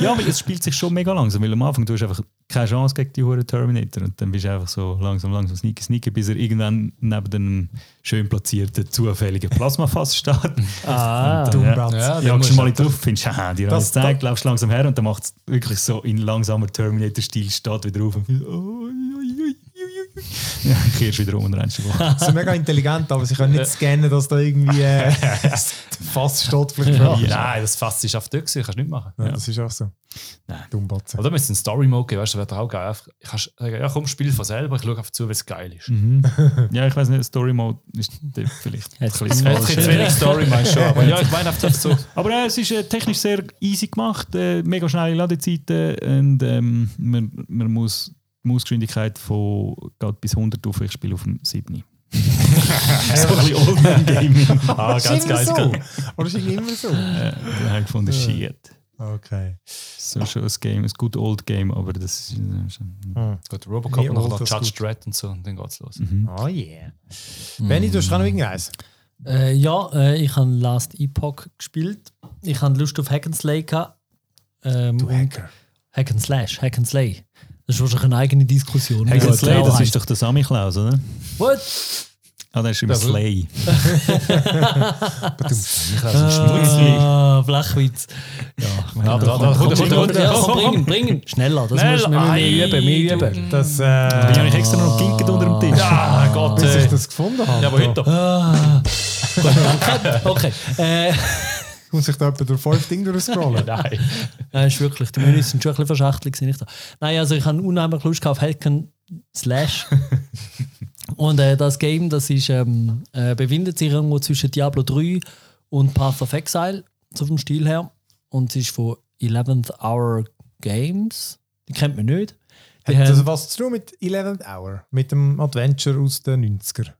ja, aber es spielt sich schon mega langsam, weil am Anfang du hast einfach keine Chance gegen die Huren Terminator und dann bist du einfach so langsam, langsam sneaky, sneaky, bis er irgendwann neben einem schön platzierten, zufälligen Plasmafass steht. Ah, Und dann, ja. Ja, Ja, du mal du- drauf, findest, haha, die Das- es gezeigt, laufst langsam her und dann macht es wirklich so in langsamer Terminator-Stil, steht wieder auf und findest, oh, ui, ja, kehrst wieder um und rennst Woche. Sie sind mega intelligent, aber sie können nicht scannen, dass da irgendwie äh, das Fass steht. Vielleicht Ja. ja. Nein, das Fass ist auf gewesen, kannst du nicht machen. Ja, das ist auch so. Nein. Dummbatze. Oder müsste es einen Story-Mode geben, weißt du, das wäre doch auch geil. Einfach, Ich kann sagen, ja komm, spiel von selber, ich schaue einfach zu, weil es geil ist. Mhm. Ja, ich weiß nicht, Story Mode ist vielleicht ein bisschen falsch. gibt es wenig Story, meinst du schon. Aber ja, ich meine einfach so. Aber äh, es ist äh, technisch sehr easy gemacht, äh, mega schnelle Ladezeiten und ähm, man, man muss die Mausgeschwindigkeit von geht bis 100 auf, ich spiele auf dem 7. so ein bisschen Oldman Gaming. Ah, ganz geil. so. Oder ist immer so? äh, da habe ich gefunden, shit. Okay. So schon ein Game, ein gut Old Game, aber das ist äh, schon. Hm. Gut, Robocop Wie und noch Judge. Dredd und so, und dann geht's los. Mhm. Oh yeah. Benni, du hast auch noch irgendeins? Äh, ja, äh, ich habe Last Epoch gespielt. Ich hatte Lust auf Hack and Slay. Gehabt. Ähm, Du Hacker. Hack and Slash, Hack and Slay. Das ist wahrscheinlich eine eigene Diskussion. And das Slay, das ist doch der Sammy Klaus, oder? What? Ah, der ist immer Das- Slay. Ah, Flachwitz. Ja, Ja, da, da, Komm, da, komm, da, komm, ja, da, komm, komm, bringen, bringen. Schneller, das Schnell, müssen wir, üben, wir üben. Das, äh, habe ich extra noch ginket unter dem Tisch. Ja, Gott. bis ich Äh, das gefunden habe. ja, aber heute. Ah. Okay. Muss ich da etwa durch fünf Dinge durchscrollen? Nein. Nein, ist wirklich, die Menüs sind schon ein bisschen verschachtelt. gewesen, Nicht da. Nein, also ich habe unheimlich Lust auf Hacken Slash. und äh, das Game, das ist, ähm, äh, befindet sich irgendwo zwischen Diablo 3 und Path of Exile, so vom Stil her. Und es ist von 11th Hour Games. Die kennt man nicht. Die Hat das haben, was zu tun mit 11th Hour? Mit dem Adventure aus den 90er?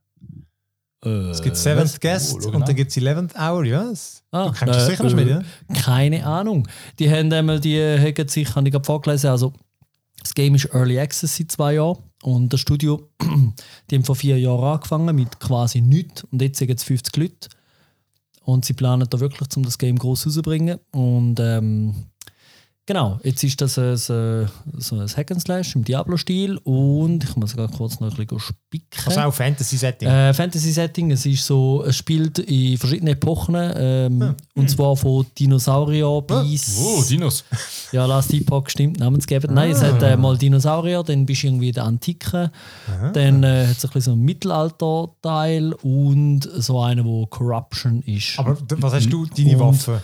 Äh, Es gibt Seventh Guest Oh, und nach. dann gibt es 11th Hour, ja. Das- Ah, du kennst äh, sicher nicht äh, mit, ja? Keine Ahnung. Die haben einmal, die haben sich, habe ich gerade vorgelesen, also das Game ist Early Access seit zwei Jahren und das Studio, die haben vor vier Jahren angefangen mit quasi nichts und jetzt sind es 50 Leute und sie planen da wirklich, um das Game groß rauszubringen und ähm, Genau, jetzt ist das ein, so ein Hack and Slash im Diablo-Stil und ich muss gerade kurz noch ein bisschen spicken. Also auch Fantasy-Setting. Äh, Fantasy-Setting, es ist so, es spielt in verschiedenen Epochen ähm, und zwar von Dinosaurier bis... Oh, Dinos. Ja, Last Epoch stimmt, namensgebend. Nein, es hat äh, mal Dinosaurier, dann bist du irgendwie in der Antike, dann äh, hat es ein bisschen so einen Mittelalter-Teil und so einen, wo Corruption ist. Aber was hast du, deine Und- Waffe?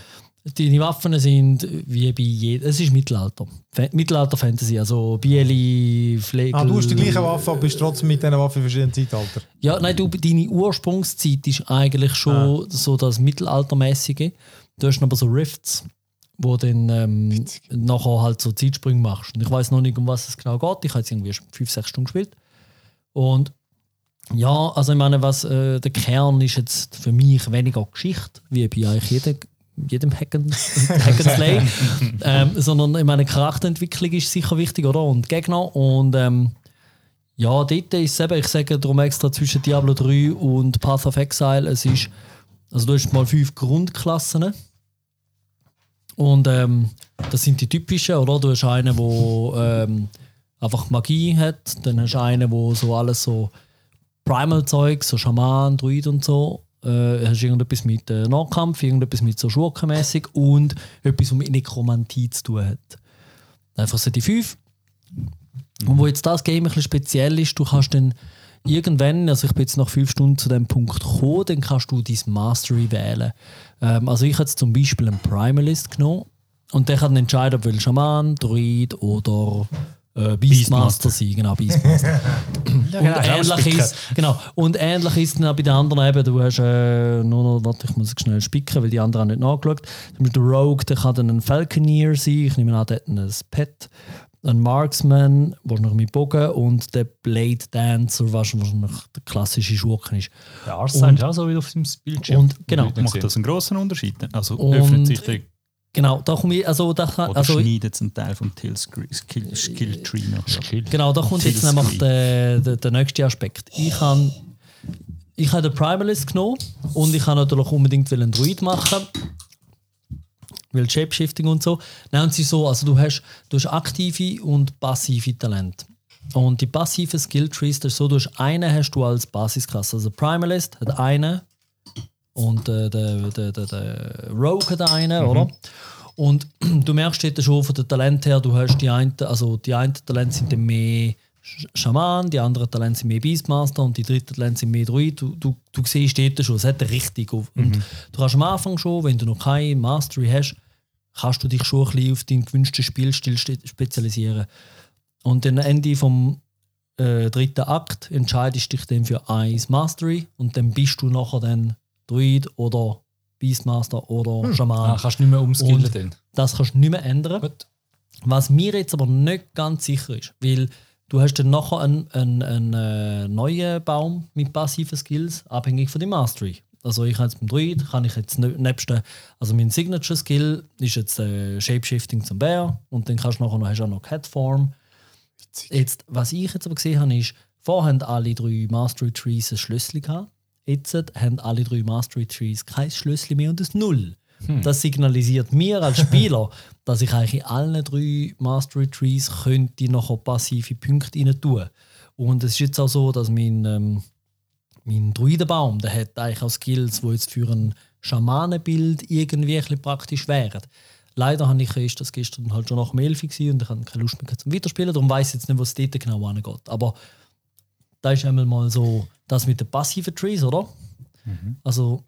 Die Waffen sind wie bei jedem. Es ist Mittelalter. Fa- Mittelalter-Fantasy, also Bieli, Flegel. Ah, du hast die gleiche Waffe, aber bist trotzdem mit diesen Waffen in verschiedenen Zeitaltern. Ja, nein, du, deine Ursprungszeit ist eigentlich schon so das Mittelaltermäßige. Du hast aber so Rifts, wo dann ähm, nachher halt so Zeitsprünge machst. Und ich weiß noch nicht, um was es genau geht. Ich habe jetzt irgendwie 5, 6 Stunden gespielt. Und ja, also ich meine, was äh, der Kern ist jetzt für mich weniger Geschichte, wie bei eigentlich jedem, jedem Hack and, Hack and Slay, ähm, sondern ich meine, Charakterentwicklung ist sicher wichtig, oder? Und Gegner. Und ähm, ja, dort ist es eben, ich sage darum extra zwischen Diablo 3 und Path of Exile, es ist, also du hast mal fünf Grundklassen. Und ähm, das sind die typischen, oder? Du hast einen, der ähm, einfach Magie hat, dann hast du einen, der so alles so Primal-Zeug, so Schaman, Druid und so, äh, hast irgendetwas mit äh, Nahkampf, irgendetwas mit so Schurkenmäßig und etwas, was mit Nekromantie zu tun hat. Einfach so die fünf. Und wo jetzt das Game ein bisschen speziell ist, du kannst dann irgendwann, also ich bin jetzt nach fünf Stunden zu dem Punkt gekommen, dann kannst du dein Mastery wählen. Ähm, also ich habe jetzt zum Beispiel einen Primalist genommen und der kann entscheiden, ob will Schaman, Druid oder äh, Beastmaster sein. Genau, Beastmaster. und ähnlich ist, genau, und ähnlich ist dann auch bei den anderen eben, du hast äh, nur noch, warte, ich muss schnell spicken, weil die anderen haben nicht nachgeschaut. Zum Beispiel der Rogue, der kann dann ein Falconeer sein, ich nehme an, der hat ein Pet ein Marksman, wahrscheinlich mit Bogen, und der Blade Dancer, was wahrscheinlich der klassische Schurken ist. Der Arsenal ist auch so wieder auf dem Bildschirm. Und genau. Macht das einen grossen Unterschied? Also Und- öffnet sich der Genau, da komme ich, also da oder also, schneidet einen Teil vom Till Skill, Skill, Skill Tree noch. genau, da kommt jetzt nämlich der, der, der nächste Aspekt. Ich habe ich habe den Primalist genommen und ich habe natürlich unbedingt einen Druid machen. Weil Shapeshifting und so. Es ist so, also du hast, du hast aktive und passive Talente. Und die passiven Skill Trees, das ist so, du hast einen hast du als Basisklasse. Also Primalist hat einen und äh, der, der, der, der Rogue hat einen, oder? Und du merkst dort schon von den Talent her, du hast die einen, also die einen Talente sind dann mehr Sch- Schaman, die anderen Talente sind mehr Beastmaster und die dritten Talente sind mehr Druid. Du, du, du siehst dort schon, es hat eine Richtung. Und du kannst am Anfang schon, wenn du noch keine Mastery hast, kannst du dich schon ein bisschen auf deinen gewünschten Spielstil spezialisieren. Und am Ende vom äh, dritten Akt entscheidest du dich dann für eins Mastery und dann bist du nachher dann Druid oder Beastmaster oder Schaman. Ah, kannst du nicht mehr umskillen dann. Das kannst du nicht mehr ändern. Gut. Was mir jetzt aber nicht ganz sicher ist, weil du hast dann nachher einen, einen, einen äh, neuen Baum mit passiven Skills, abhängig von der Mastery. Also ich habe jetzt beim Druid, kann ich jetzt ne- nebst der- also mein Signature Skill ist jetzt äh, Shapeshifting zum Bär und dann kannst du nachher noch, hast du auch noch Cat Form. Jetzt, was ich jetzt aber gesehen habe, ist, vorher haben alle drei Mastery Trees ein Schlüssel gehabt. Jetzt haben alle drei Mastery Trees kein Schlüssel mehr und ein Null. Das signalisiert mir als Spieler, dass ich eigentlich in allen drei Mastery Trees könnte nachher passive Punkte rein tun. Und es ist jetzt auch so, dass mein, ähm, mein Druidenbaum, der hat eigentlich auch Skills, die jetzt für ein Schamanenbild irgendwie ein praktisch wären. Leider habe ich, ist das gestern halt schon nach dem 11 gewesen und ich habe keine Lust mehr zum Weiterspielen, darum weiß ich jetzt nicht, was dort genau angeht. Aber da ist einmal mal so das mit den passiven Trees, oder? Also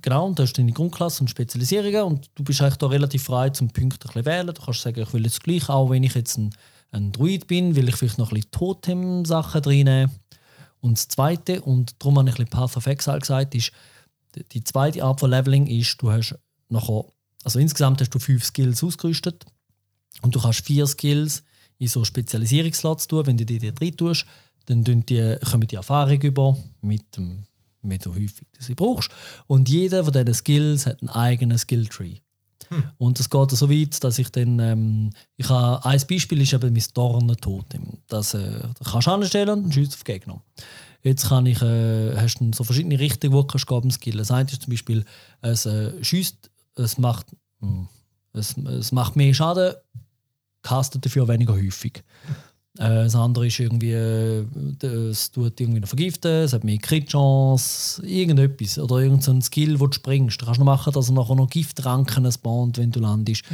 genau, und da hast du deine Grundklasse und Spezialisierungen und du bist eigentlich da relativ frei zum Punkte ein wählen. Du kannst sagen, ich will jetzt gleich, auch wenn ich jetzt ein, ein Druid bin, will ich vielleicht noch ein bisschen Totem-Sachen reinnehmen. Und das Zweite, und darum habe ich ein bisschen Path of Exile gesagt, ist, die- die zweite Art von Leveling ist, du hast nachher, also insgesamt hast du fünf Skills ausgerüstet und du kannst vier Skills in so Spezialisierungsslots tun. Wenn du die dir drin tust, dann die, kommen die Erfahrung über mit dem, mit so häufig du sie brauchst. Und jeder von diesen Skills hat einen eigenen Skilltree. Und es geht so weit, dass ich dann, ähm, ich habe, ein Beispiel ist eben mein Dornentotem. Das, äh, kannst du anstellen und schießt auf Gegner. Jetzt kann ich, äh, hast du so verschiedene Richtungen, wo du kannst geben skillen. Das eine ist zum Beispiel, es äh, schießt, es macht, hm, es, es macht mehr Schaden castet dafür weniger häufig. Äh, das andere ist irgendwie, äh, es tut irgendwie noch vergiften, es hat mehr Crit-Chance, irgendetwas. Oder irgendein Skill, wo du springst. Du kannst noch machen, dass er nachher noch Giftranken spawnt, wenn du landest.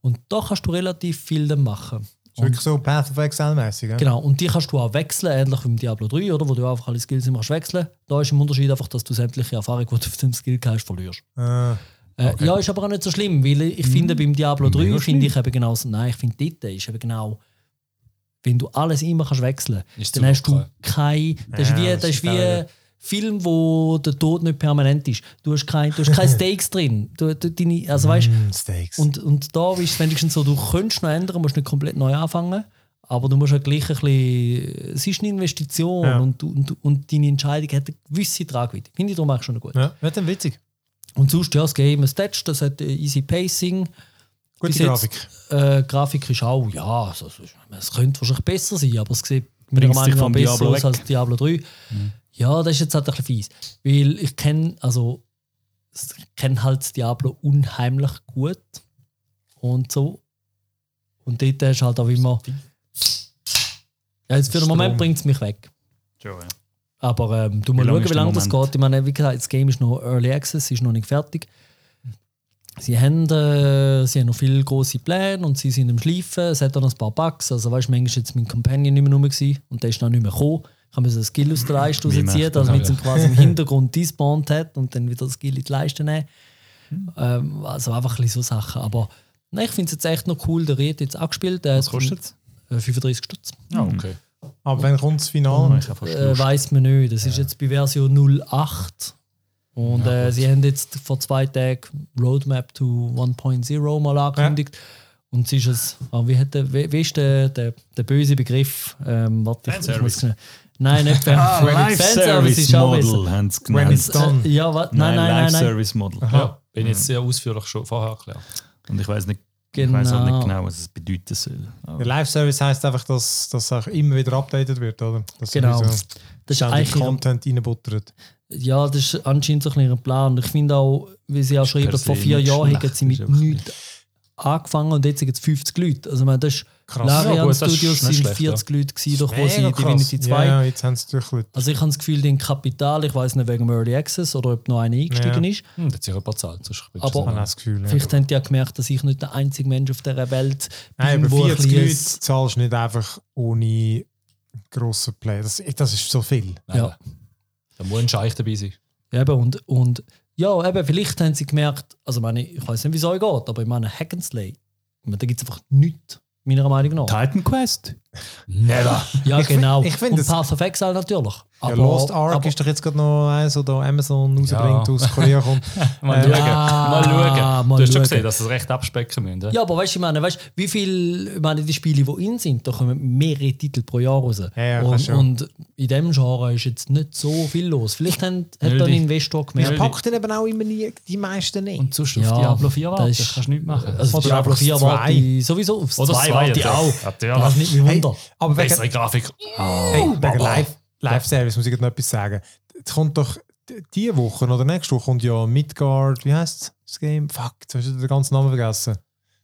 Und da kannst du relativ viel dann machen. ist wirklich so Path of Exile mäßig. Ja? Genau, und die kannst du auch wechseln, ähnlich wie im Diablo 3, oder, wo du einfach alle Skills immer wechseln Da ist im Unterschied einfach, dass du sämtliche Erfahrung, die du auf dem Skill hast, verlierst. Äh, Äh, Ja, ist aber auch nicht so schlimm, weil ich finde, beim Diablo 3 finde ich eben genau so, nein, ich finde dort ist eben genau, wenn du alles immer kannst wechseln Ist dann hast du kein, das ist wie, das ist wie Film, wo der Tod nicht permanent ist. Du hast kein, du hast keine Stakes drin. Du, du, deine, also weißt, mm, Steaks. und, und da ist es wenigstens so, du könntest noch ändern, musst nicht komplett neu anfangen, aber du musst ja gleich ein bisschen, es ist eine Investition Ja. und, und, und deine Entscheidung hat eine gewisse Tragweite. Finde ich darum auch schon gut. ja, wird dann witzig. Und sonst, ja, das Game ist das hat äh, easy Pacing. Gute Bis jetzt- Grafik. Äh, Grafik ist auch, ja, also, es es könnte wahrscheinlich besser sein, aber es sieht meiner Meinung nach besser Diablo aus weg? als Diablo 3. Ja, das ist jetzt halt ein bisschen fies. Weil ich kenne, also, ich kenne halt Diablo unheimlich gut. Und so. Und dort ist halt auch immer. Ja, jetzt für den Moment bringt es mich weg. Schon, ja. Aber ähm, du mal schauen, wie lange das geht. Ich meine, wie gesagt, das Game ist noch Early Access, ist noch nicht fertig. Sie haben, äh, sie haben noch viele große Pläne und sie sind im Schleifen. Es hat auch noch ein paar Bugs. Also, weißt du, manchmal war jetzt mein Companion nicht mehr rum und der ist noch nicht mehr gekommen. Ich habe ein Skill aus der Leiste rausziehen, dass man ihn quasi im Hintergrund despawnt hat und dann wieder das Skill in die Leiste nehmen. Ähm, also einfach ein bisschen so Sachen. Aber nein, ich finde es jetzt echt noch cool. Der Ried hat jetzt auch gespielt. Der Was kostet es? äh, 35 Stutz. Ah, okay. Aber wenn kommt das Oh, Finale? fast Äh, weiß man nicht. Das ist jetzt bei Version 08. Und äh, sie haben jetzt vor zwei Tagen Roadmap to 1.0 mal angekündigt. Und es ist es, ah, wie, hat der, wie, wie ist der, der, der böse Begriff? Ähm, warte, ich, ich Fanservice. muss schnell- Nein, nicht Fan Ah, Fanservice Live-Service ist. Model haben sie When genannt. it's done. Äh, ja, wa- nein, nein, nein, nein. Live-Service Model. Ja, bin jetzt sehr ausführlich schon vorher erklärt. Und ich weiß nicht, ich weiß auch Genau. nicht genau, was es bedeuten soll. Aber Der Live-Service heisst einfach, dass das auch immer wieder updated wird, oder? Dass Genau. sowieso Das ist eigentlich Content reinbuttert. Ja, das ist anscheinend so ein bisschen Plan. Und ich finde auch, wie sie auch schreiben, vor vier Jahren schlecht, haben sie mit nichts angefangen und jetzt sind es 50 Leute. Also, ich meine, das ist Krass. Larian Ja, gut, Studios sind schlecht, 40 Leute gewesen, doch wo sie. Divinity 2. Ja, ja, jetzt haben sie durch Leute. Also ich habe das Gefühl, den Kapital, ich weiß nicht wegen Early Access oder ob noch einer eingestiegen Ja. ist. Hm, das hat sich ein paar du Aber- Ich habe sagen. das Gefühl. Ja. Vielleicht haben die ja gemerkt, dass ich nicht der einzige Mensch auf dieser Welt Nein, aber wo ein 40 Leute zahlst du nicht einfach ohne grossen Play. Das, das ist so viel. Ja. Da muss ein Scheich dabei sein. Eben, und, und ja, eben, vielleicht haben sie gemerkt, also ich meine, ich weiß nicht, wie es euch geht, aber ich meine, Hack and Slay, da gibt es einfach nichts, meiner Meinung nach. Titan Quest? Never. Ja, Ich find- genau. ich find und das- Path of Exile natürlich. Ja, Lost Ark aber, ist doch jetzt gerade noch eins, oder Amazon rausbringt Ja. aus Korea kommt. Mal Äh, schauen. ja, mal schauen. mal du hast schon schauen. gesehen, dass sie es recht abspecken müssen. Ja? Ja, aber weißt du, ich meine, weißt, wie viel, ich meine, die Spiele, die in sind, da kommen mehrere Titel pro Jahr raus. Ja, ja, und, schon. und in dem Genre ist jetzt nicht so viel los. Vielleicht haben, hat da ein Nötig. Investor Das gemerkt, packt dann eben auch immer nie, die meisten nicht. Und sonst Ja, auf Diablo 4 warten, das das kannst du nicht machen. also Oder Diablo einfach 4 zwei. warte ich sowieso aufs Oder 2 zwei, warte ich ja. auch. Natürlich. Das ist nicht mein Wunder. aber wegen, Bessere Grafik. hey, wegen Live, Live-Service muss ich noch etwas sagen. Es kommt doch diese Woche oder nächste Woche kommt ja Midgard, wie heißt das Game? Fuck, jetzt hast du den ganzen Namen vergessen.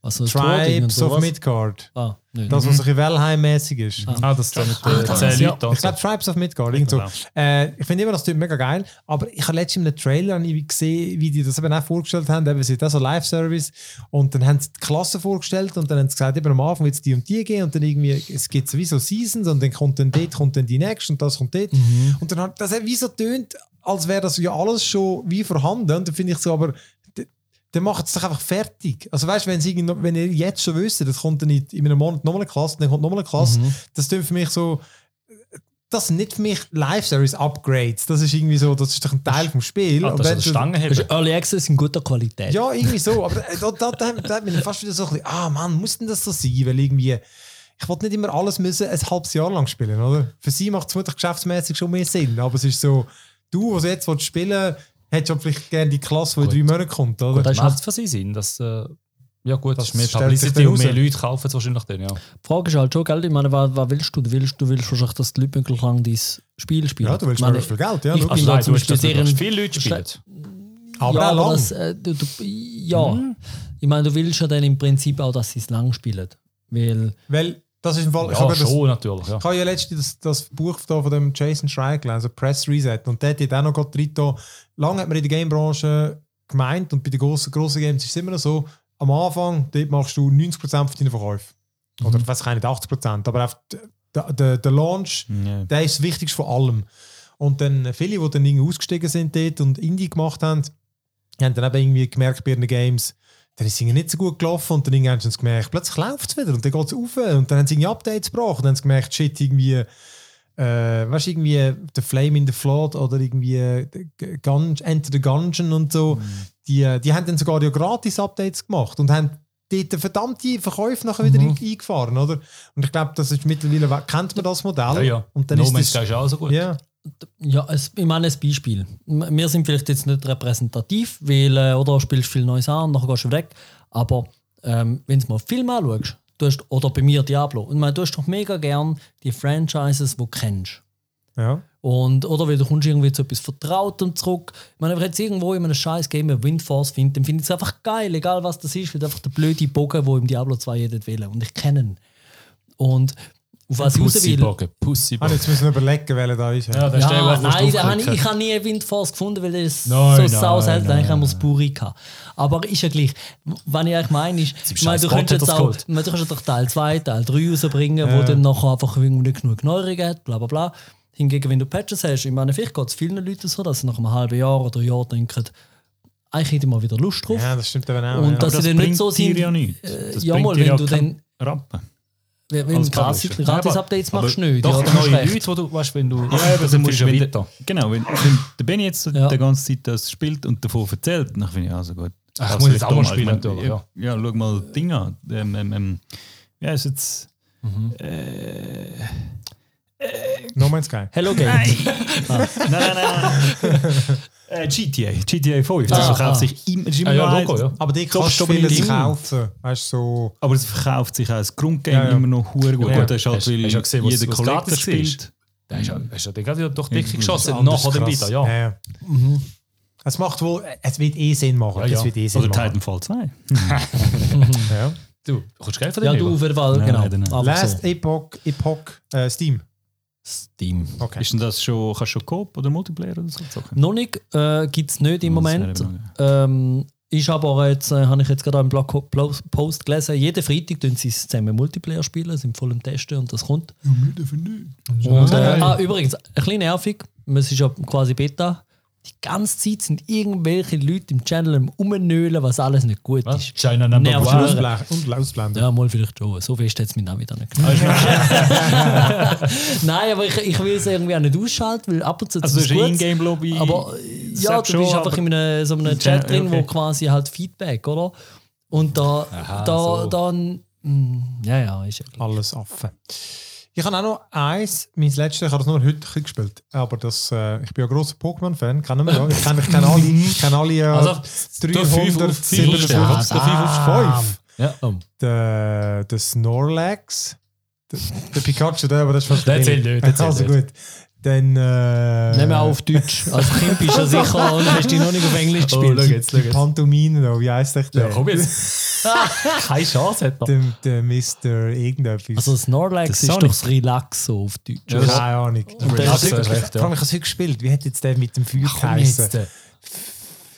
Also das Tribes of. Midgard. Ah, nicht. Das, was ein bisschen Valheim-mäßig ist. Ah. Ah, das ist dann mit Ah, den das 10 ist ja- Ich so. glaube, Tribes of Midgard, irgend so. Genau. Äh, ich finde immer, das tut mega geil. Aber ich habe letztens in einem Trailer gesehen, wie die das eben auch vorgestellt haben. Eben, sie auch so Live-Service. Und dann haben sie die Klasse vorgestellt und dann haben sie gesagt, eben am Anfang wird es die und die gehen und dann irgendwie, es gibt sowieso Seasons und dann kommt dann dort, kommt dann die nächste und das kommt dort. Und dann hat das wie so tönt, als wäre das ja alles schon wie vorhanden. Und dann finde ich so, aber dann macht es doch einfach fertig. Also weißt du, wenn, sie wenn ihr jetzt schon wisst, das kommt dann in, in einem Monat nochmal eine Klasse, dann kommt nochmal eine Klasse, das tönt für mich so, das sind nicht für mich Live-Service-Upgrades. Das ist irgendwie so, das ist doch ein Teil vom Spiel. Ah, Und das wenn ist du- der Das ist Early Access in guter Qualität. ja, irgendwie so. Aber da, da, da, da hat mich fast wieder so ein bisschen, ah Mann, muss denn das so sein? Weil irgendwie, ich wollte nicht immer alles müssen ein halbes Jahr lang spielen, oder? Für sie macht es vermutlich geschäftsmäßig schon mehr Sinn. Aber es ist so, du, was jetzt willst spielen hättest du vielleicht gerne die Klasse, die in Gut. drei Monaten kommt, oder? das ist Macht halt, es für sie Sinn, dass äh, ja gut, Das das ist mehr Publicity und mehr. Leute kaufen es wahrscheinlich dann, ja. die Frage ist halt schon, gell? Ich meine, was, was willst du? Du willst, du willst wahrscheinlich, dass die Leute möglichst lang dein Spiel spielen. ja, du willst meine, möglichst viel Geld, ja. ich da nein, du willst, dass möglichst viele Leute spielen. aber ja, auch lang. Das, äh, du, du, ja. Ich meine, du willst ja dann im Prinzip auch, dass sie es lang spielen. Weil, Weil das ist im Fall. ich Ja, habe das, schon natürlich. Ja. Ich habe ja letztens das, das Buch da von dem Jason Schreier gelesen, Press Reset. Und der hat auch noch gerade drin. Lange hat man in der Gamebranche gemeint, und bei den grossen, grossen Games ist es immer noch so, am Anfang dort machst du 90% von deinen Verkäufen. Oder ich weiß ich nicht, 80%. Aber auf der, der, der Launch, Ja. der ist das Wichtigste von allem. Und dann viele, die dann irgendwie ausgestiegen sind dort und Indie gemacht haben, haben dann eben irgendwie gemerkt bei ihren Games, dann ist es nicht so gut gelaufen und dann irgendwann haben sie gemerkt, plötzlich läuft es wieder und dann geht es auf und dann haben sie irgendwie Updates gebracht und dann haben sie gemerkt, shit, irgendwie, äh, weißt du, irgendwie The Flame in the Flood oder irgendwie äh, Gun Enter the Gungeon und so, die, äh, die haben dann sogar ja gratis Updates gemacht und haben dort verdammte Verkäufe nachher wieder ein- eingefahren, oder? Und ich glaube, das ist mittlerweile, we- kennt man das Modell Ja, ja. und dann no ist Man's das, Sky ist auch so gut. ja, ja, es, ich meine ein Beispiel. Wir sind vielleicht jetzt nicht repräsentativ, weil, äh, oder spielst viel Neues an und nachher gehst du weg. Aber ähm, wenn du mal Film anschaust, du hast, oder bei mir Diablo, und meine, du hast doch mega gern die Franchises, die du kennst. ja. Und, oder weil du kommst irgendwie zu etwas Vertrautem zurück. Ich meine, wenn ich jetzt irgendwo in einem scheiß Game eine Windforce finde, dann finde ich es einfach geil, egal was das ist, weil einfach der blöde Bogen, der im Diablo 2 jeder will. Und ich kenne ihn. Und auf was ich raus will... Pussyboggen, Ah, jetzt müssen wir überlegen, welcher da ist. Ja, ist der, Ja, wo du nein, da habe ich, ich habe nie Windforce gefunden, weil das ist Nein, so nein, sau selten. Eigentlich haben wir das Buri gehabt. Aber ist ja gleich. Was ich eigentlich meine, ist, ich meine, du könntest jetzt auch, du könntest doch Teil 2, Teil 3 rausbringen, wo Ja. dann nachher einfach irgendwie nicht genug Neuerungen hat, bla bla bla. Hingegen, wenn du Patches hast, ich meine, vielleicht geht es vielen Leuten so, dass sie nach einem halben Jahr oder Jahr denken, eigentlich hätte ich mal wieder Lust drauf. Ja, das stimmt eben auch. Und ja. dass Aber sie dann nicht so sind. ja äh, Das ja, mal, dir wenn du dann, Rappen. Wenn du gratis, gratis Updates machst, nicht. Doch, ja, neue recht. Leute, wo du, weißt, wenn du... Ja, aber dann musst du wenn, wieder... Genau, wenn, wenn der Benny jetzt Ja. die ganze Zeit das spielt und davon erzählt, dann finde ich, also gut. Ach, ich muss jetzt auch mal ich spielen, meine, natürlich, Ja, ja, schau mal Ding an. Ähm, ähm, ähm, ja, ist jetzt... No Man's Sky. Hello Game. Nein, nein, nein. nein. äh, GTA, GTA 5. Das Ah, verkauft ah. sich ist immer Ah, ja, noch Logo, ja. Aber die kannst du vieles kaufen. Weißt du, so. Aber es verkauft sich auch als Grundgame Ja, ja. immer noch hure gut. Ja. Gut, das ist halt, Hast- weil hast du ja gesehen, was- jeder Collector spielt. Ja, hast ja den gerade durch die Decke Ja, geschossen, dann krass. wieder, ja. ja. Es macht wohl, es wird eh Sinn machen. Ja, ja. Es wird eh Sinn Oder machen. Titanfall 2. Ja. Du, kommst du Geld von Ja, dem du jeden Fall, Nein, genau. leider nicht. Einfach Last so. Epoch, Epoch äh, Steam. Steam. Okay. Ist denn das schon, kannst du schon Coop oder Multiplayer oder so zocken? Noch nicht, äh, gibt es nicht im Oh, das Moment. Ähm, ist aber jetzt, äh, habe ich jetzt gerade im Blogpost gelesen, jeden Freitag tun sie es zusammen Multiplayer spielen, sind voll im Testen und das kommt. Und, äh, ah, übrigens, ein bisschen nervig, es ist ja quasi Beta. Die ganze Zeit sind irgendwelche Leute im Channel am Umnölen, was alles nicht gut Was? ist. China Number One. Und ausblenden. Ja, mal vielleicht schon. So fest hat es mich auch wieder nicht gemacht. Nein, aber ich, ich will es irgendwie auch nicht ausschalten, weil ab und zu Also, ist das ist es. Ingame-Lobby. Aber ja, du schon, bist einfach in einem, so einem Chat drin, okay. wo quasi halt Feedback, oder? Und da, Aha, da, so. dann, mm, ja, ja, ist ja. Alles offen. Ich habe auch noch eins, mein letztes, ich habe das nur heute gespielt. Aber das, äh, ich bin ja ein grosser Pokémon-Fan, kennen wir ja. Ich kenne ich kenn alle, ich kenn alle äh, Also, der fünf auf- 357. der Ah, fünf auf fünf. Ja, oh. Der, der Snorlax. Der, der Pikachu, der, aber das ist fast Der zählt nicht, der zählt Also gut. Dann. Äh, Nehmen wir auch auf Deutsch. Als Kind bist du sicher und hast dich noch nicht auf Englisch Oh, gespielt. schau jetzt, schau Die jetzt. Pantomime noch, wie heisst der? Ja, komm jetzt. Keine Chance hat er. Der, der Mr. irgendetwas. also Snorlax Der ist Sonic. doch das Relax so auf Deutsch. Keine? Ahnung. Und der Ich ist recht, es ja. vor allem, ich habe es heute gespielt. Wie hat jetzt der mit dem Feuer geheißen? äh,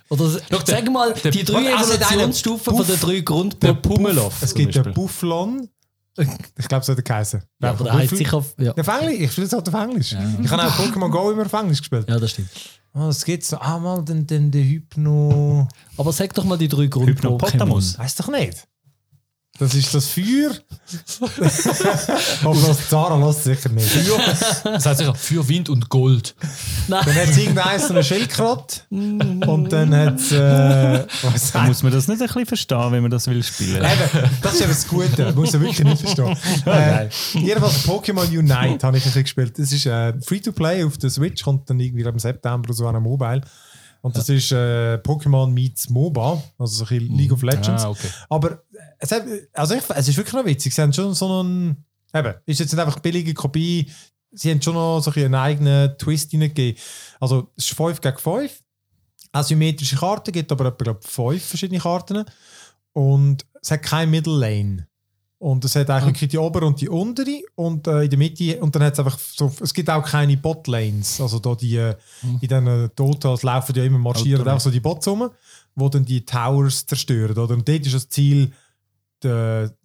Oder sag mal, die drei Also der Evolutionsstufen von den drei Grund Der Pummelow. Es gibt den Bufflon. Ich glaube, so hat geheißen. Ja, aber der heißt sicher. Ja. Auf Englisch, ich spiele es halt auf Englisch. Ich habe auch Pokémon Go immer auf Englisch gespielt. ja, das stimmt. Oh, es gibt so, ah mal, den, den, den Hypno... Aber sag doch mal die drei Grund Hypnopotamus. Weißt doch nicht. Das ist das Feuer. Aber das Zara lässt sicher nicht. Das heißt sicher für Wind und Gold. Dann hat es irgendein so eine Schildkröte. und dann hat es... Äh, Da muss man das nicht ein bisschen verstehen, wenn man das will spielen. Eben, das ist eben das Gute, das muss er wirklich nicht verstehen. äh, jedenfalls Pokémon Unite habe ich ein bisschen gespielt. Das ist äh, Free-to-Play auf der Switch, kommt dann irgendwie im September oder so an einem Mobile. Und das ist äh, Pokémon meets MOBA, also so ein bisschen League of Legends. Ah, okay. Aber es, hat, also ich, es ist wirklich noch witzig. Sie haben schon so einen, eben, ist jetzt nicht einfach billige Kopie, sie haben schon noch so ein einen eigenen Twist hineingegeben. Also es ist 5 gegen 5, asymmetrische Karten, gibt aber etwa glaub, 5 verschiedene Karten und es hat keine Middle Lane. Und es hat eigentlich wirklich die obere und die untere und äh, in der Mitte und dann hat es einfach so, es gibt auch keine Botlanes, also da die, äh, in diesen Dotas laufen ja immer marschieren auch so die Bots rum, wo dann die Towers zerstören, oder? Und dort ist das Ziel, der,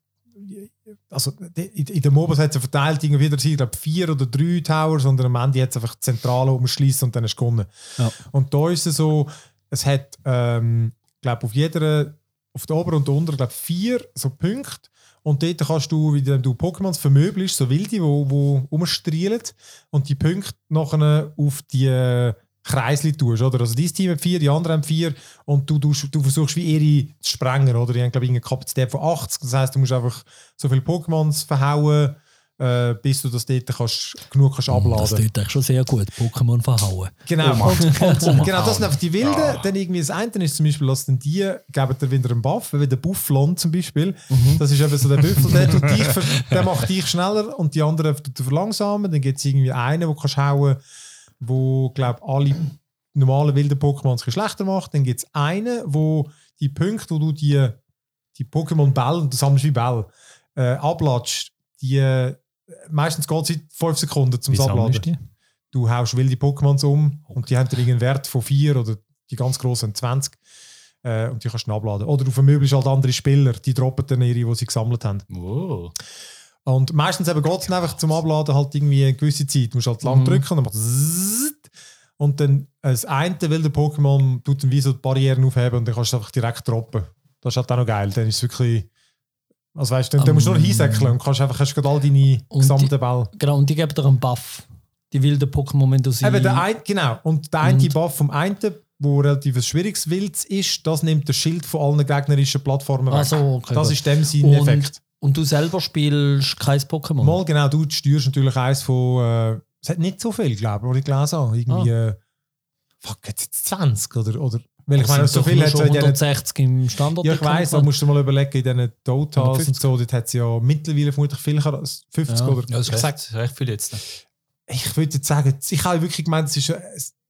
also in, den MOBAs hat es verteilt, irgendwie wieder ich glaube vier oder drei Towers und am Ende hat es einfach die Zentrale umschließen und dann ist es gewonnen. Ja. Und da ist es so, es hat, ähm, glaube auf jeder, auf der oberen und der unteren, glaube vier so Punkte. Und dort kannst du, wie du Pokémons vermöbelst, so wilde, die wo rumstrielen und die Punkte nachher auf die äh, Kreisli tust, oder? Also dein Team hat vier, die anderen haben vier und du, du, du versuchst wie ihre zu sprengen, oder? Die haben, glaube ich, eine Kapazität von 80. Das heisst, du musst einfach so viele Pokémons verhauen, äh, bis du das dort kannst, genug kannst abladen Das tut eigentlich schon sehr gut. Pokémon verhauen. Genau, und, und, Oma. genau, das sind einfach die Wilden. Dann irgendwie das eine ist zum Beispiel, dass dann die geben dir wieder einen Buff, wie der Bufflon zum Beispiel. Das ist eben so der Büffel, der, tut dich, der macht dich schneller und die anderen tut er verlangsamen. Dann gibt es irgendwie einen, wo du kannst hauen, wo, glaube alle normalen wilden Pokémon ein bisschen schlechter macht. Dann gibt es einen, wo die Punkte, wo du die, die Pokémon-Bälle, du sammelst wie Bälle, äh, ablatschst, die, äh, meistens geht es in 5 Sekunden zum Wie Abladen du haust wilde Pokémons um und die haben dann einen Wert von 4 oder die ganz grossen haben 20 äh, und die kannst du abladen. Oder du vermöbelst halt andere Spieler, die droppen dann ihre, die sie gesammelt haben. Oh. Und meistens eben geht es einfach zum Abladen halt irgendwie eine gewisse Zeit. Du musst halt lang drücken und dann macht und dann das eine wilde Pokémon tut dann wie so die Barrieren aufheben und dann kannst du es einfach direkt droppen. Das ist halt auch noch geil. Dann ist es wirklich also weißt du, dann, dann musst du nur noch hinsäckeln und kannst einfach hast all deine Und gesammelten Bälle. Genau, und die geben dir einen Buff. Die wilden Pokémon, wenn du sie... Eben der ein, genau. Und der eine Buff vom einen, wo relativ ein schwieriges Wild ist, das nimmt das Schild von allen gegnerischen Plattformen weg. Ach so, okay, das gut. ist dem sein Effekt. und du selber spielst kein Pokémon? Mal genau, du steuerst natürlich eins von. Äh, es hat nicht so viel, glaube ich, was ich gelesen habe. Irgendwie. Ah. Äh, fuck, jetzt 20 oder. oder weil ich Das meine, so viel hat es schon in diesen 160 im Standard. Ja, ich weiss, da musst du mal überlegen, in diesen Dotas und 150. so, dort hat es ja mittlerweile vermutlich viel, Char- 50 Ja. oder Ja, das ich, ist sag, recht, recht viel jetzt. ich würde jetzt sagen, ich habe wirklich gemeint, es ist,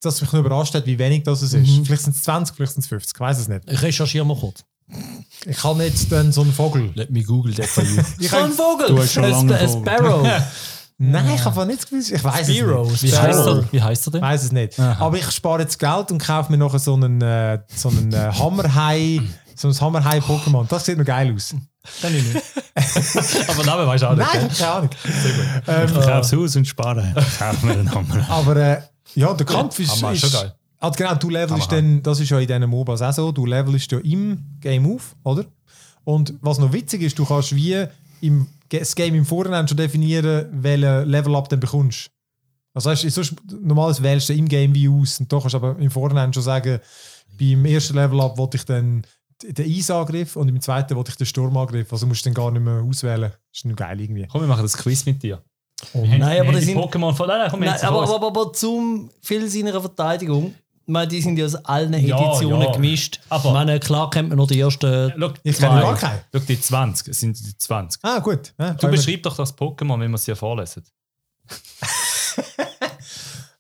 dass mich nur überrascht hat, wie wenig das es ist. Mhm. Vielleicht sind es 20, vielleicht sind es 50, ich weiß es nicht. Ich recherchiere mal kurz. Ich kann nicht dann so einen Vogel. Let me Google that for you. Ich so ein kann, Vogel! Du hast schon ein, lange Vogel. Sparrow. nein, ich habe nicht gewusst. Ich weiß es nicht. Wie heißt er? Wie heißt er Ich denn? weiß es nicht. Aha. Aber ich spare jetzt Geld und kaufe mir nachher so einen, äh, so einen äh, Hammerhai, so ein Hammerhai-Pokémon. Das sieht noch geil aus. Kenn ich nicht. Aber Name weißt du auch nicht. Nein, keine Ahnung. Ähm, Ich kauf's Haus und spare. Kauf mir einen Hammer. aber äh, ja, der Kampf ist, Hammer ist ist schon geil. Also genau, du levelst dann, das ist ja in diesen MOBAs auch so, du levelst ja im Game auf, oder? Und was noch witzig ist, du kannst wie im, das Game im Vorhinein schon definieren, welchen Level-Up du bekommst. Also weißt, du, sonst, normalerweise wählst du im Game wie aus und da kannst du aber im Vorhinein schon sagen, beim ersten Level-Up wollte ich dann den Eisangriff und im zweiten wollte ich den Sturmangriff. Also musst du dann gar nicht mehr auswählen. Das ist nur geil irgendwie. Komm, wir machen das Quiz mit dir. Nein, aber die das sind... Pokémon von. Nein, nein, komm Nein, aber, aber, aber, aber zum viel seiner Verteidigung, meine, die sind ja aus allen Ja, Editionen ja. gemischt. Aber- ich meine, klar kennt man noch die ersten. Schau, Ich kenne gar keinen. Schau, die 20. Es sind die 20. Ah, gut. Ja, Du beschreib doch das Pokémon, wenn wir es dir vorlesen.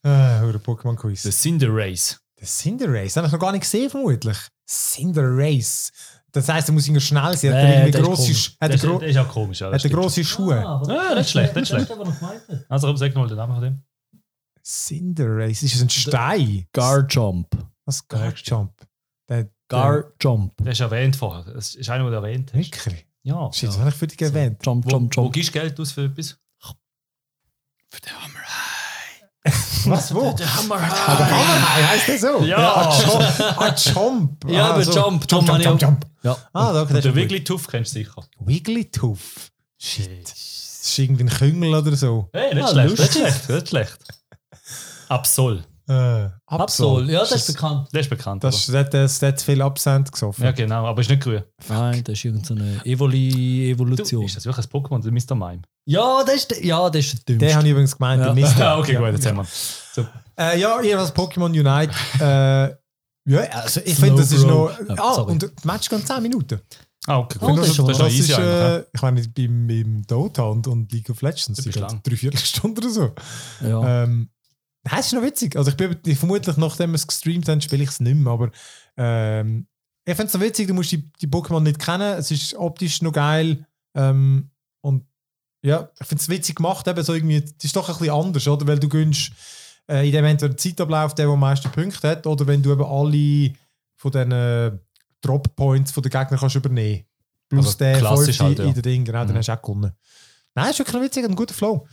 Ah, oder Pokémon-Quiz. The Cinderace. Der Cinderace, das habe ich noch gar nicht gesehen, vermutlich. Cinderace. Das heisst, er muss irgendwie schnell sein. Hat Nee, er irgendwie das ist grosse, komisch. Sch- hat Das ist, gro das ist auch komisch. Ja, das hat grosse Schuhe. Ah, nicht schlecht, nicht schlecht. aber noch gemeint. Also, komm, sag mal den Namen von dem. Cinderace, ist das ein Stein? Garjump. Was Garjump? Der, Garjump. Der ist erwähnt vorher. Das ist einer, der du erwähnt hast. wirklich? Ja. Das ja. habe ich für dich erwähnt. Jump, Wo, jump, wo jump. gibst du Geld aus für etwas? Was, wo? Der Hammer. Ah, der Hammerhai heisst der so? Ja. Ah, Jump. Ah, Jump. Ja, ah, der so. Jump. Jump, Jump, Jump, Jump. Ja. Ah, da, das ist der gut. Wigglytuff kennst du sicher. Wigglytuff. Shit. Das ist irgendwie ein Küngel oder so. Hey, nicht Ah, schlecht, nicht schlecht, nicht schlecht. Absol. Äh, Absol. Ja, das ist das, bekannt. Der ist bekannt. das, das, das, das hat zu viel Absent gesoffen. aber. Ja, genau, aber ist nicht grün. Nein, das ist irgendeine Evoli Du, Evolution. ist das wirklich ein Pokémon, der Mr. Mime? Ja, das ist der, ja, das ist der dümmste. Den habe ich übrigens gemeint, Ja. der Mister. Ah, okay, ja. gut, jetzt haben wir. So. Äh, ja, ihr als Pokémon Unite. äh, ja, also ich finde, das ist noch. Ah, sorry. und das Match geht 10 Minuten. Ah, okay, Oh, gut. das das, ist schon das ist mal- noch Das ist, easy eigentlich. ja. äh, ich meine, beim, beim Dota und, und League of Legends, Das die ist geht lang. drei Viertelstunden oder so. ja. Ähm, es ist noch witzig. Also ich bin ich, vermutlich, nachdem wir es gestreamt haben, spiele ich es nicht mehr, aber ähm, ich finde es noch witzig, du musst die, die Pokémon nicht kennen. Es ist optisch noch geil. Ähm, und ja, ich finde es witzig gemacht, eben so irgendwie, es ist doch ein bisschen anders, oder? Weil du gönnst äh, in dem entweder Zeitablauf der, der am meisten Punkte hat, oder wenn du eben alle von diesen äh, Drop-Points von den Gegnern kannst übernehmen. Plus Also der klassisch halt, ja. in der Ding, genau, dann Mhm. hast du auch gewonnen. Nein, ist wirklich witzig, ein guter Flow.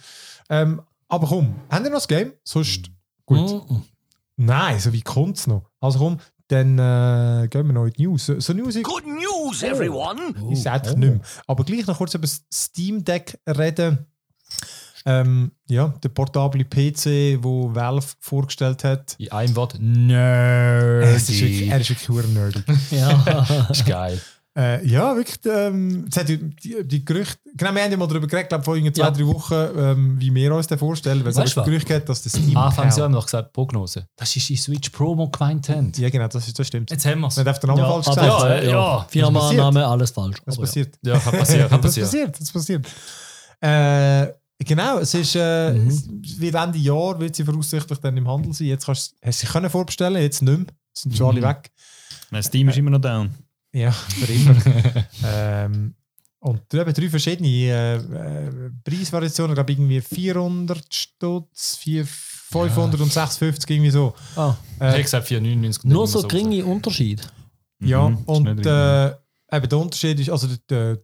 Ähm, aber komm, haben wir noch das Game? Sonst, gut. Mhm. Nein, so wie kommt es noch? Also komm, dann äh, gehen wir noch in die News. So, so News Good news, everyone! ist eigentlich nicht mehr. Aber gleich noch kurz über das Steam Deck reden. Ähm, ja, der portable PC, wo Valve vorgestellt hat. In einem Wort, nerdy. Es ist wirklich, er ist wirklich nerdy. Ja. ist geil. Äh, ja, wirklich. Ähm, es hat die, die, die Gerüchte. Genau, wir haben ja mal darüber geredet, glaube vor irgendwie zwei, Ja. drei Wochen, ähm, wie wir uns das vorstellen. Weil es Gerüchte gibt, dass der Steam. Anfangs haben wir noch gesagt, Prognose. Das ist die Switch Pro, die gemeint haben. Ja, genau, das, ist, das stimmt. Jetzt haben wir es. Man darf den Namen Ja, falsch aber- gesagt. Ja, äh, ja. Firma? Name, alles falsch. Was ja. passiert? Ja, kann passieren. Kann das passieren. passiert, das passiert. Äh, genau, es ist äh, Mhm. es wird Ende Jahr wird sie voraussichtlich dann im Handel sein. Jetzt kannst du hast du sie können vorbestellen, jetzt nicht mehr. Sind schon alle Mhm. weg. Mein Steam ist immer noch down. Ja, für immer. ähm, und eben drei verschiedene äh, äh, Preisvariationen, glaube ich irgendwie 400 Stutz, 4, 500 und 650 irgendwie so. Ah, Ich hätte gesagt 499. nur so geringe Unterschied. Ja, Mhm, und äh, eben der Unterschied ist, also der, der,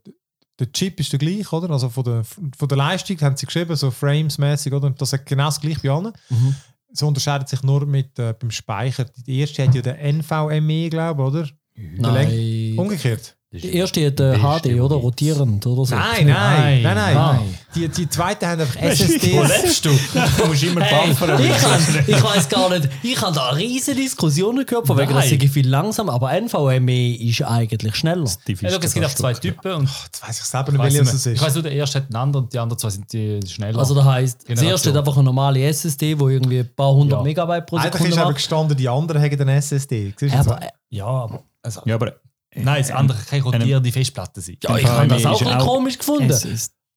der Chip ist der gleiche, oder? Also von der, von der Leistung haben sie geschrieben, so Frames-mäßig, oder? Und das ist genau das gleiche bei allen. Mhm. Es unterscheidet sich nur mit äh, beim Speicher. Die erste hat ja den NVMe, glaube ich, oder? Nein. Umgekehrt. Die erste hat äh, HD, oder? Rotierend oder so. Nein, nein, nein, nein. Nein. Die, die zweite haben einfach SSDs. du? Du musst immer Hey, buffern. ich, kann, ich weiß gar nicht, ich habe da riesige Diskussionen gehört, von wegen, das Nein. sei viel langsam, aber NVMe ist eigentlich schneller. Ja, es gibt auch zwei Typen. Und Jetzt weiss ich selber nicht, weiss welches es mehr. ich ist. weiß nur, der erste hat einen anderen und die anderen zwei sind die schneller. Also das heisst, das Generation. erste hat einfach eine normale SSD, wo irgendwie ein paar hundert Ja. Megabyte pro Eigentlich Sekunde ist aber gestanden, die anderen haben den SSD. Siehst Aber, das? äh, ja, aber, Ja, aber nein, das andere kann rotierende Festplatte sein. ja, ich habe das auch ein auch- komisch gefunden.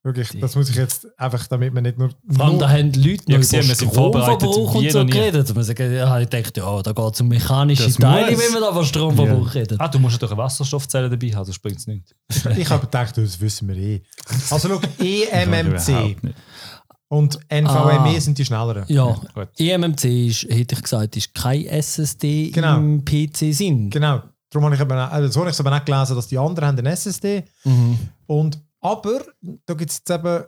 Wirklich, das muss ich jetzt einfach, damit man nicht nur. Vor allem, da haben die Leute Ja, noch gesehen, über wir sind vorbereitet, Stromverbrauch und so geredet. Man sagt, ja, ich dachte, ja, da geht es um mechanische Das Teile, muss. wenn wir da von Stromverbrauch reden. Ah, du musst natürlich eine Wasserstoffzelle dabei haben, sonst bringt es nichts. ich habe gedacht, das wissen wir eh. Also, schau, eMMC nicht. und NVMe Ah. sind die schnelleren. Ja, gut. eMMC ist, hätte ich gesagt, ist kein SSD Genau. im PC sind. Genau. Darum habe ich eben, auch- also so habe ich es aber nicht gelesen, dass die anderen haben einen SSD. Mhm. Und, aber, da gibt es jetzt eben,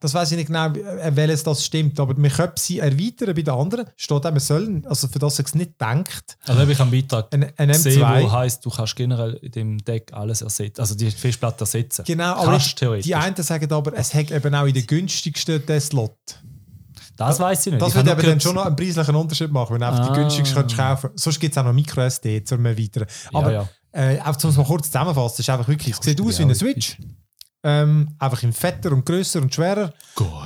das weiß ich nicht genau, äh, welches das stimmt, aber wir können sie erweitern bei den anderen. Steht auch, wir sollen, also für das ich es nicht denkt, Also habe ich einen Beitrag ein, ein gesehen, wo M2. heisst, du kannst generell in dem Deck alles ersetzen, also die Festplatte ersetzen. Genau, aber Kannst ich, theoretisch. die einen sagen aber, es hat eben auch in den günstigsten den Slot. Das weiß ich nicht. Das ich würde eben nur dann schon noch einen preislichen Unterschied machen, wenn du einfach Ah. die günstigsten könntest kaufen Sonst gibt es auch noch MicroSD zum Erweitern. Aber ja. Äh, auch um es mal kurz zusammenzufassen, es ist einfach wirklich, es sieht aus wie eine Switch. Ähm, einfach in fetter und grösser und schwerer.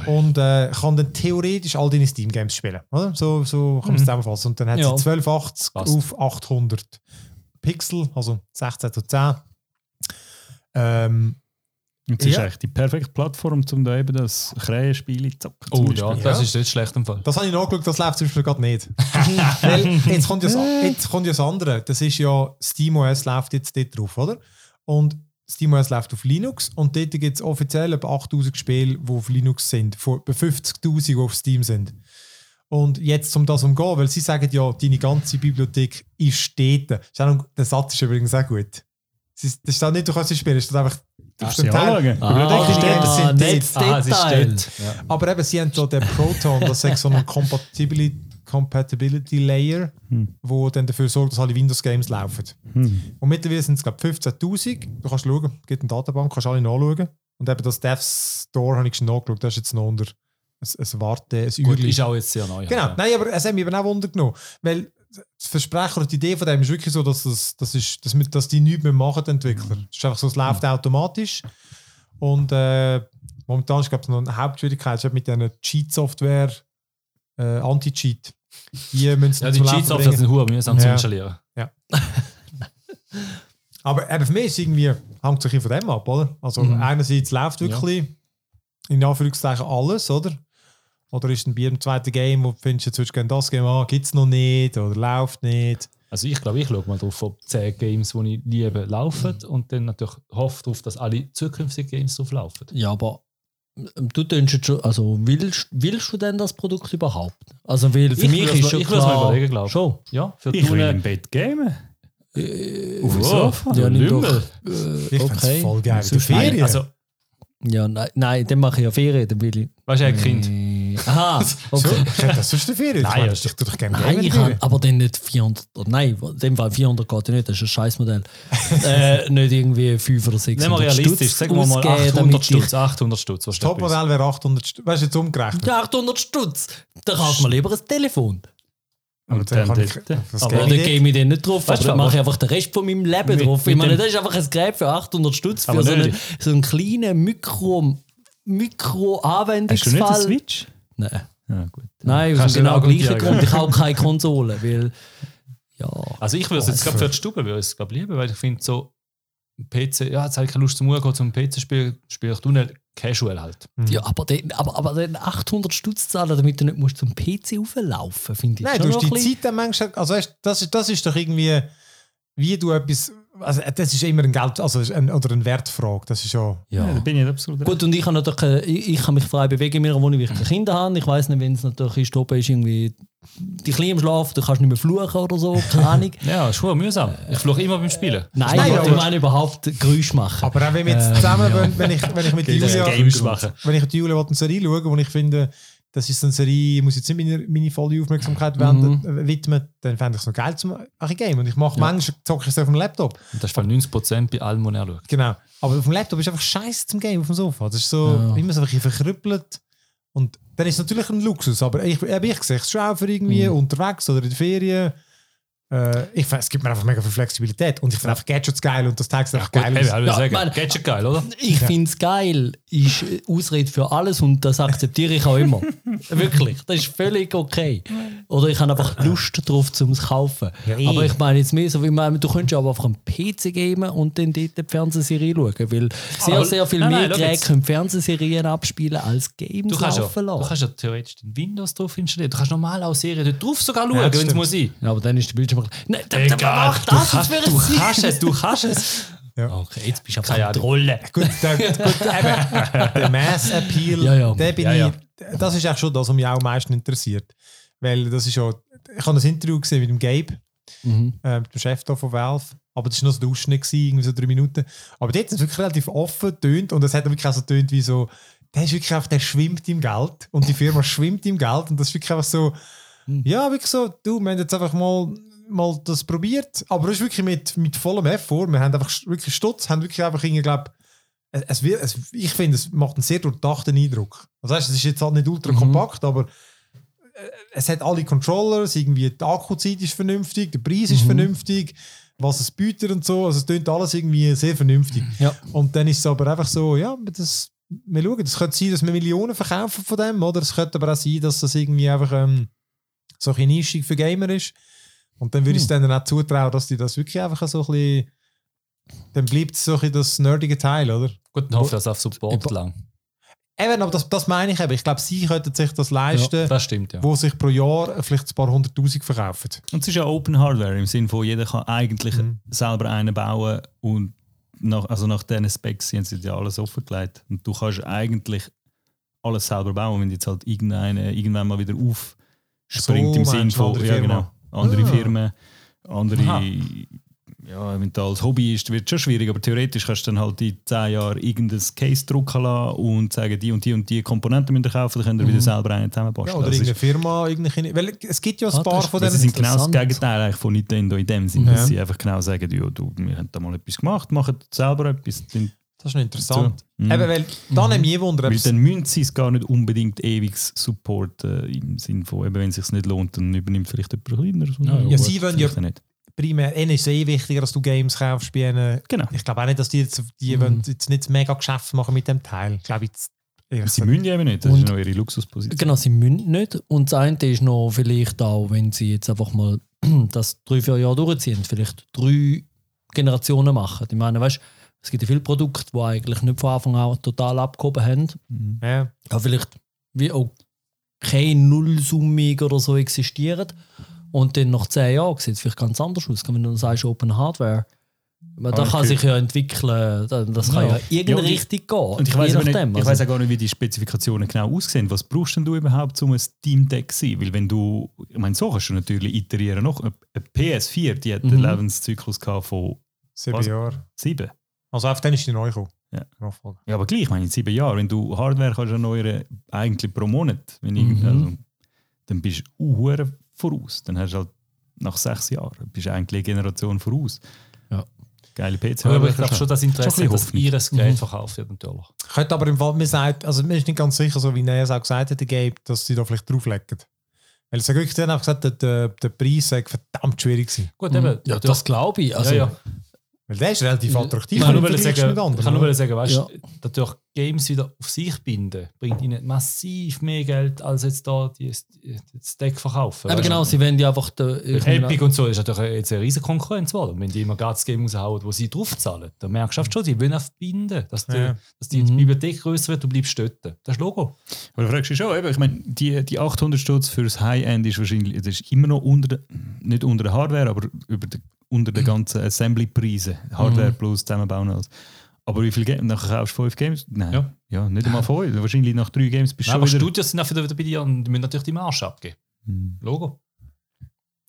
Und äh, kann dann theoretisch all deine Steam-Games spielen. Oder? So, so kann man es zusammenfassen. Und dann hat Ja. sie 1280 Passt. auf 800 Pixel, also 16 zu 10. Ähm, Und es ist Ja. eigentlich die perfekte Plattform, um da eben das Krähenspiel zu zocken. Oh ja, das Ja. ist nicht schlecht im Fall. das habe ich nachgeschaut, das läuft zum Beispiel gerade nicht. Weil jetzt kommt, ja das, jetzt kommt ja das andere. Das ist ja, SteamOS läuft jetzt dort drauf, oder? Und SteamOS läuft auf Linux und dort gibt es offiziell etwa 8000 Spiele, die auf Linux sind, etwa 50.000, die auf Steam sind. Und jetzt um das umgehen, weil sie sagen ja, deine ganze Bibliothek ist dort. Ist Der Satz ist übrigens auch gut. Es ist- Das steht nicht, du kannst sie spielen, es steht einfach auf dem Sie Teil. Ah. Ah, es dort. Ja. Aber eben, sie haben so den Proton, das ist so ein Compatibility, Compatibility Layer, Hm. wo dann dafür sorgt, dass alle Windows-Games laufen. Hm. Und mittlerweile sind es, glaube ich, 15.000. Du kannst schauen, es gibt eine Datenbank, kannst alle nachschauen. Und eben das Dev Store habe ich schon nachgeschaut, das ist jetzt noch unter ein, ein Warte, ein Gut, ist auch jetzt sehr neu. Genau, Ja. nein, aber es hat mich eben auch Wunder genommen. Weil das Versprechen oder die Idee von dem ist wirklich so, dass, das, das ist, dass, dass die nichts mehr machen, die Entwickler. Es ist einfach so, es läuft automatisch. Und äh, momentan ist, glaube ich, noch eine Hauptschwierigkeit ist mit dieser Cheat-Software, äh, Anti-Cheat. Die müssen Ja, die zum Laufen Cheats auf bringen. sind Hure mühsam zu Ja. installieren. Aber eben für mich ist irgendwie, hängt bisschen von dem ab, oder? Also Mhm. einerseits läuft wirklich in Anführungszeichen alles, oder? Oder ist ein bei jedem zweiten Game, wo du findest, jetzt würdest du gerne das Game haben, gibt es noch nicht oder läuft nicht. Also ich glaube, ich schaue mal drauf, ob 10 Games, die ich liebe, laufen und dann natürlich hoffe darauf, dass alle zukünftigen Games drauf laufen. Ja, aber ähm, du tönst jetzt schon, also willst, willst du denn das Produkt überhaupt? Also weil für Ich mich ist mir- schon ich würd's mir klar, überlegen, glaub ich. Schon. Ja, für Ich will im Bett gamen. Äh, Auf dem Sofa. Ja, Lümmel. doch. Äh, Ich okay. voll geil. Nein, Ferien. Also, Ja, nein, nein, dann mache ich ja Ferien, dann will ich. weißt du, ein Kind. Aha, so, okay. ich hätte das sonst eine Ferien. Nein, das- ich tue doch gerne Nein, ich habe aber dann nicht 400, oder nein, in dem Fall 400 geht ja nicht, das ist ein Scheißmodell. äh, nicht irgendwie 5 oder 600 Nehmen wir realistisch, Stutz sagen wir mal ausgeben, 800 damit ich- Stutz. 800 Stutz. was Das? Topmodell wäre 800 St- Weißt du, jetzt umgerechnet. Ja, 800 Stutz. Da kaufst du mir lieber ein Telefon. Aber Und dann dann ich, Aber geht da nicht. gehe ich dann nicht drauf, Weißt aber dann mache ich einfach den Rest von meinem Leben Mit- drauf. Ich meine, das ist einfach ein Gerät für 800 Stutz für so einen, nicht. so einen kleinen Mikro, Mikro Hast du nicht einen. Switch? Nein, Ja, gut. nein, aus Kannst dem du genau gleichen. Grund. Ich habe auch keine Konsole, weil ja, Also ich würde es jetzt gerade für die Stube würde ich es lieben, weil ich finde so ein PC, ja, jetzt habe ich keine Lust zum Uhr zum PC-Spiel, spiele ich Tunnel casual halt. ja aber, den, aber, aber den 800 Stutz zahlen, damit du nicht musst zum PC auflaufen, finde ich Nein, schon du hast die Zeit dann manchmal, also weißt, das, ist, das ist doch irgendwie, wie du etwas, also das ist immer ein Geld, also ein, oder eine Wertfrage, das ist ja, Ja, da Ja. bin ich absolut Gut, und ich kann natürlich, keine- ich, ich kann mich frei bewegen in meiner Wohnung, weil ich keine Kinder habe. Ich weiß nicht, wenn es natürlich ist, oben ist irgendwie die Kleine im Schlaf, du kannst nicht mehr fluchen oder so, keine Ahnung. Ja, ist schon mühsam. Ich fluche immer beim Spielen. Nein, Nein, ich meine überhaupt Geräusch machen. aber auch wenn wir jetzt zusammen, wenn, wenn, ich, wenn ich mit Julia, Games machen. wenn ich mit Julia eine Serie schaue, wo ich finde, das ist eine Serie, ich muss jetzt nicht meine, meine volle Aufmerksamkeit Mhm. wenden, äh, widmen, dann fände ich es noch geil zum ein Game. Und ich mache manchmal, zocke ich es auf dem Laptop. Und das ist von 90% bei allem, was er schaut. Genau. Aber auf dem Laptop ist einfach scheiße zum Game auf dem Sofa. Das ist so Ja. immer so ein bisschen verkrüppelt. Und dann ist es natürlich ein Luxus, aber ich, eben, ich sehe es schon auch für irgendwie Mhm. unterwegs oder in der Ferien. Äh, ich find, es gibt mir einfach mega viel Flexibilität. Und ich finde einfach Gadgets geil und das Text einfach geil. Hey, ist. ja, Ja, sagen. meine- Gadget geil, oder? Ich finde es geil, ist Ausrede für alles und das akzeptiere ich auch immer. Wirklich, das ist völlig okay. Oder ich habe einfach Lust drauf, zum es kaufen. Ja, aber ich meine jetzt mehr so, wie man, du könntest aber einfach einen PC geben und dann dort die Fernsehserie schauen, weil sehr, Aber- sehr viel Nein, mehr nein, Geräte jetzt. können Fernsehserien abspielen als Games Du kannst, ja, laufen du lassen. kannst ja theoretisch den Windows drauf installieren. Du kannst normal auch Serien dort drauf sogar schauen, Ja, wenn es muss sein. Ja, aber dann ist der Bildschirm... Nein, dann, dann mach du das kannst, du ein kannst es, du kannst es. Okay, jetzt bist du einfach Ahnung. Trolle. Gut, der, gut eben, der Mass Appeal, Ja, ja. Der bin Ja, ja. ich, das ist eigentlich schon das, was mich auch am meisten interessiert. Weil das ist ja, ich habe das Interview gesehen mit dem Gabe, Mhm. äh, dem Chef da von Valve. Aber das war noch so Ausschnitt, gewesen, irgendwie so drei Minuten. Aber dort hat es wirklich relativ offen tönt und es hat wirklich auch so tönt wie so, der ist wirklich einfach, der schwimmt im Geld und die Firma schwimmt im Geld und das ist wirklich einfach so, ja, wirklich so, du, wir haben jetzt einfach mal, mal das probiert, aber das ist wirklich mit, mit vollem Effort, wir haben einfach wirklich Stutz, haben wirklich einfach, ich glaube, es, es, wird- es, ich finde, es macht einen sehr durchdachten Eindruck. Also weißt, es ist jetzt halt nicht ultra kompakt, aber äh, es hat alle Controllers, irgendwie die Akkuzeit ist vernünftig, der Preis ist vernünftig, was es bietet und so, also es klingt alles irgendwie sehr vernünftig. Ja. Und dann ist es aber einfach so, ja, das, wir schauen, es könnte sein, dass wir Millionen verkaufen von dem, oder es könnte aber auch sein, dass das irgendwie einfach ähm, so ein nischig für Gamer ist. Und dann würde ich es denen auch zutrauen, dass die das wirklich einfach so ein bisschen, dann bleibt es so ein bisschen das nerdige Teil, oder? Gut, dann hoffe ich, dass auf Support lang. Eben, aber das, das meine ich eben. Ich glaube, sie könnten sich das leisten, Das stimmt, ja. wo sich pro Jahr vielleicht ein paar hunderttausend verkaufen. Und es ist ja Open Hardware im Sinne von, jeder kann eigentlich Mhm. selber einen bauen und nach, also nach diesen Specs haben sie ja alles offengelegt. Und du kannst eigentlich alles selber bauen, wenn du jetzt halt irgendeine, irgendwann mal wieder aufspringt So im du, von ja, Firma? genau, andere Ah. Firmen, andere. Aha. Ja, wenn du als Hobbyist wird schon schwierig, aber theoretisch kannst du dann halt in 10 Jahren irgendein Case drucken lassen und sagen, die und die und die Komponenten müsst ihr kaufen, dann könnt ihr wieder selber einen Ja, zusammenbasteln. oder Das ist- irgendeine Firma, irgendeine, weil es gibt ja ein Ah, paar das ist- von weil sie sind genau das. Gegenteil eigentlich von Nintendo in dem Sinne, Ja. dass sie einfach genau sagen, ja, du, wir haben da mal etwas gemacht, machen selber etwas. Das ist noch interessant. So. Mhm. Eben, weil dann mhm. mich wundern, ob weil es- dann müssen sie es gar nicht unbedingt ewig supporten, im Sinne von, eben, wenn es sich nicht lohnt, dann übernimmt vielleicht jemand kleineres. Ja, Ja, gut, sie wollen ja nicht. primär, ihnen ist es eh wichtiger, dass du Games kaufst bei ihnen. Genau. Ich glaube auch nicht, dass die jetzt, die Mhm. wollen jetzt nicht das mega Geschäft machen mit dem Teil. Ich glaube jetzt, Sie müssen ja eben nicht, das Und- ist noch ihre Luxusposition. Genau, sie müssen nicht. Und das eine ist noch vielleicht auch, wenn sie jetzt einfach mal das drei, vier Jahre durchziehen, vielleicht drei Generationen machen. Ich meine, weißt es gibt ja viele Produkte, die eigentlich nicht von Anfang an total abgehoben haben. Mhm. Ja. Ja, vielleicht wie auch keine Nullsummung oder so existieren. Und dann nach 10 Jahren sieht es vielleicht ganz anders aus. Wenn du sagst Open Hardware, da Ah, kann sich ja entwickeln, da- das kann Ja. ja irgendeine Ja, Richtung gehen. Und ich weiß, aber nicht, ich Also- weiß auch gar nicht, wie die Spezifikationen genau aussehen. Was brauchst denn du überhaupt, um ein Steam Deck zu sein? Weil wenn du, ich meine, so kannst du natürlich iterieren noch. Eine PS4, die hat einen Mhm. Lebenszyklus gehabt von Sieben Was? Jahre. sieben. Also auf den ist die neu gekommen. Ja. Ja, aber gleich, ich meine, in sieben Jahren, wenn du Hardware kannst erneuern, eigentlich pro Monat, wenn ich, Mhm. also, dann bist du uh, voraus. Dann hast du halt nach sechs Jahren, bist du eigentlich eine Generation voraus. Ja. Geile PC. Aber ich glaube schon, das Interesse, Schon dass ihr das Gerät verkauft wird natürlich. Könnte aber im Fall, mir sagt, also mir ist nicht ganz sicher, so wie er es auch gesagt hat, der Gabe, dass sie da vielleicht drauflegen. Weil es hat wirklich sie haben einfach gesagt, der, der, der Preis sei verdammt schwierig gewesen. Gut, Mhm. eben. ja, natürlich- das glaube ich. Also, ja, ja. Weil der ist relativ attraktiv. Ich kann nur sagen, mit anderen, ich kann nur sagen weißt, Ja. natürlich Games wieder auf sich binden, bringt ihnen massiv mehr Geld, als jetzt da die, das Deck verkaufen. Aber genau, sie wollen ja einfach. Den, Epic und so ist natürlich jetzt eine riesige Konkurrenz geworden. Und wenn die immer gerade das Game raushauen, wo sie draufzahlen, dann merkst du schon, sie wollen auf binden, dass, die, Ja. dass die Mhm. Bibliothek größer wird, du bleibst dort. Das ist das Logo. Aber du fragst dich schon, eben, ich meine, die, die 800 Stutz fürs High-End ist wahrscheinlich, das ist immer noch unter, der- nicht unter der Hardware, aber über die, unter den ganzen Assembly-Preisen. Hardware plus zusammenbauen alles. Aber wie viel Games? Nachher kaufst du fünf Games? Nein. Ja. Ja, nicht einmal fünf. Wahrscheinlich nach drei Games bist du aber schon wieder... Studios sind auch wieder bei dir und die müssen natürlich die Marge abgeben. Hm. Logo.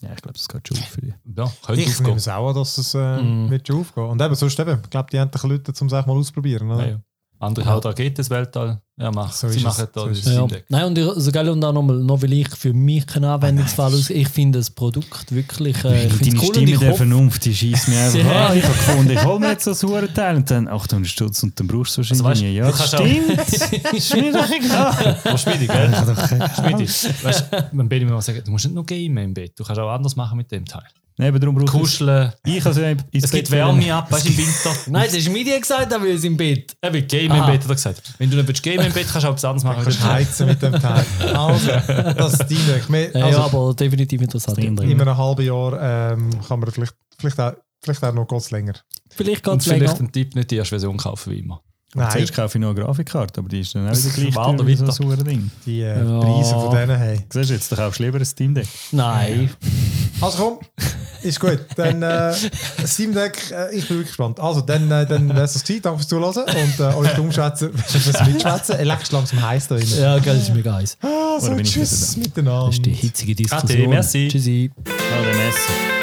Ja, ich glaube, das geht schon auf für dich. Ja, könnte Ich aufgehen. es auch an, dass es äh, Mhm. wird schon aufgehen. Und eben, sonst eben, ich glaube, die haben Leute, um es auch mal auszuprobieren. Oder? Ja, ja. Andere hauen Raketen ins Weltall. Ja, mach. So sie machen es. da So das. Ja. Nein, und ich, so geil und auch nochmal, noch weil ich für mich keinen Anwendungsfall aus. Ich finde das Produkt wirklich. Äh, ich finde Deine cool Stimme ich der Vernunft, die schießt mir einfach Ja. an. Ich habe gefunden, ich hole mir jetzt so ein Sauerteil und dann 800 Stutz und dann brauchst du Also, wahrscheinlich weißt, nie. du Ja, kannst auch- stimmt. ist mir doch egal. Schmidi, gell? Schmidi. Weißt du, wenn Benny mir sagen, du musst nicht nur gamen im Bett, du kannst auch anders machen mit dem Teil. Nein, aber darum brauche ich... Kuscheln. Ich also ins Es Bett gibt Wärme ab, weißt du, im Winter. Nein, das ist mir die gesagt, aber wir sind im Bett. Eben, Game Aha. im Bett hat er gesagt. Wenn du nicht willst game im Bett, kannst du auch etwas anderes machen. Du kannst heizen mit dem Teil. Also, das ist. Wir- Ja, Also, ja, aber definitiv interessant. In einem halben Jahr ähm, kann man vielleicht, vielleicht, auch, vielleicht auch noch kurz länger. Vielleicht Und ganz länger. vielleicht einen Tipp, nicht die erste Version kaufen wie immer. Nein, Zuerst kaufe ich noch eine Grafikkarte, aber die ist dann auch wieder gleich teuer wie so ein Ding. die äh, Ja. Preise von denen haben. Siehst du jetzt, du kaufst lieber ein Steam Deck. Nein. Also komm, ist gut. Dann äh, Steam Deck, äh, ich bin wirklich gespannt. Also, dann, äh, dann wäre es das gewesen. Danke fürs Zuhören und äh, euch umschätzen, fürs Mitschwätzen. Er leckt langsam heiß da drin. Ja, geil, das ist mega heiß. Also, tschüss wieder Das miteinander. ist die hitzige Diskussion. Ade, merci. Tschüssi. Der Messer.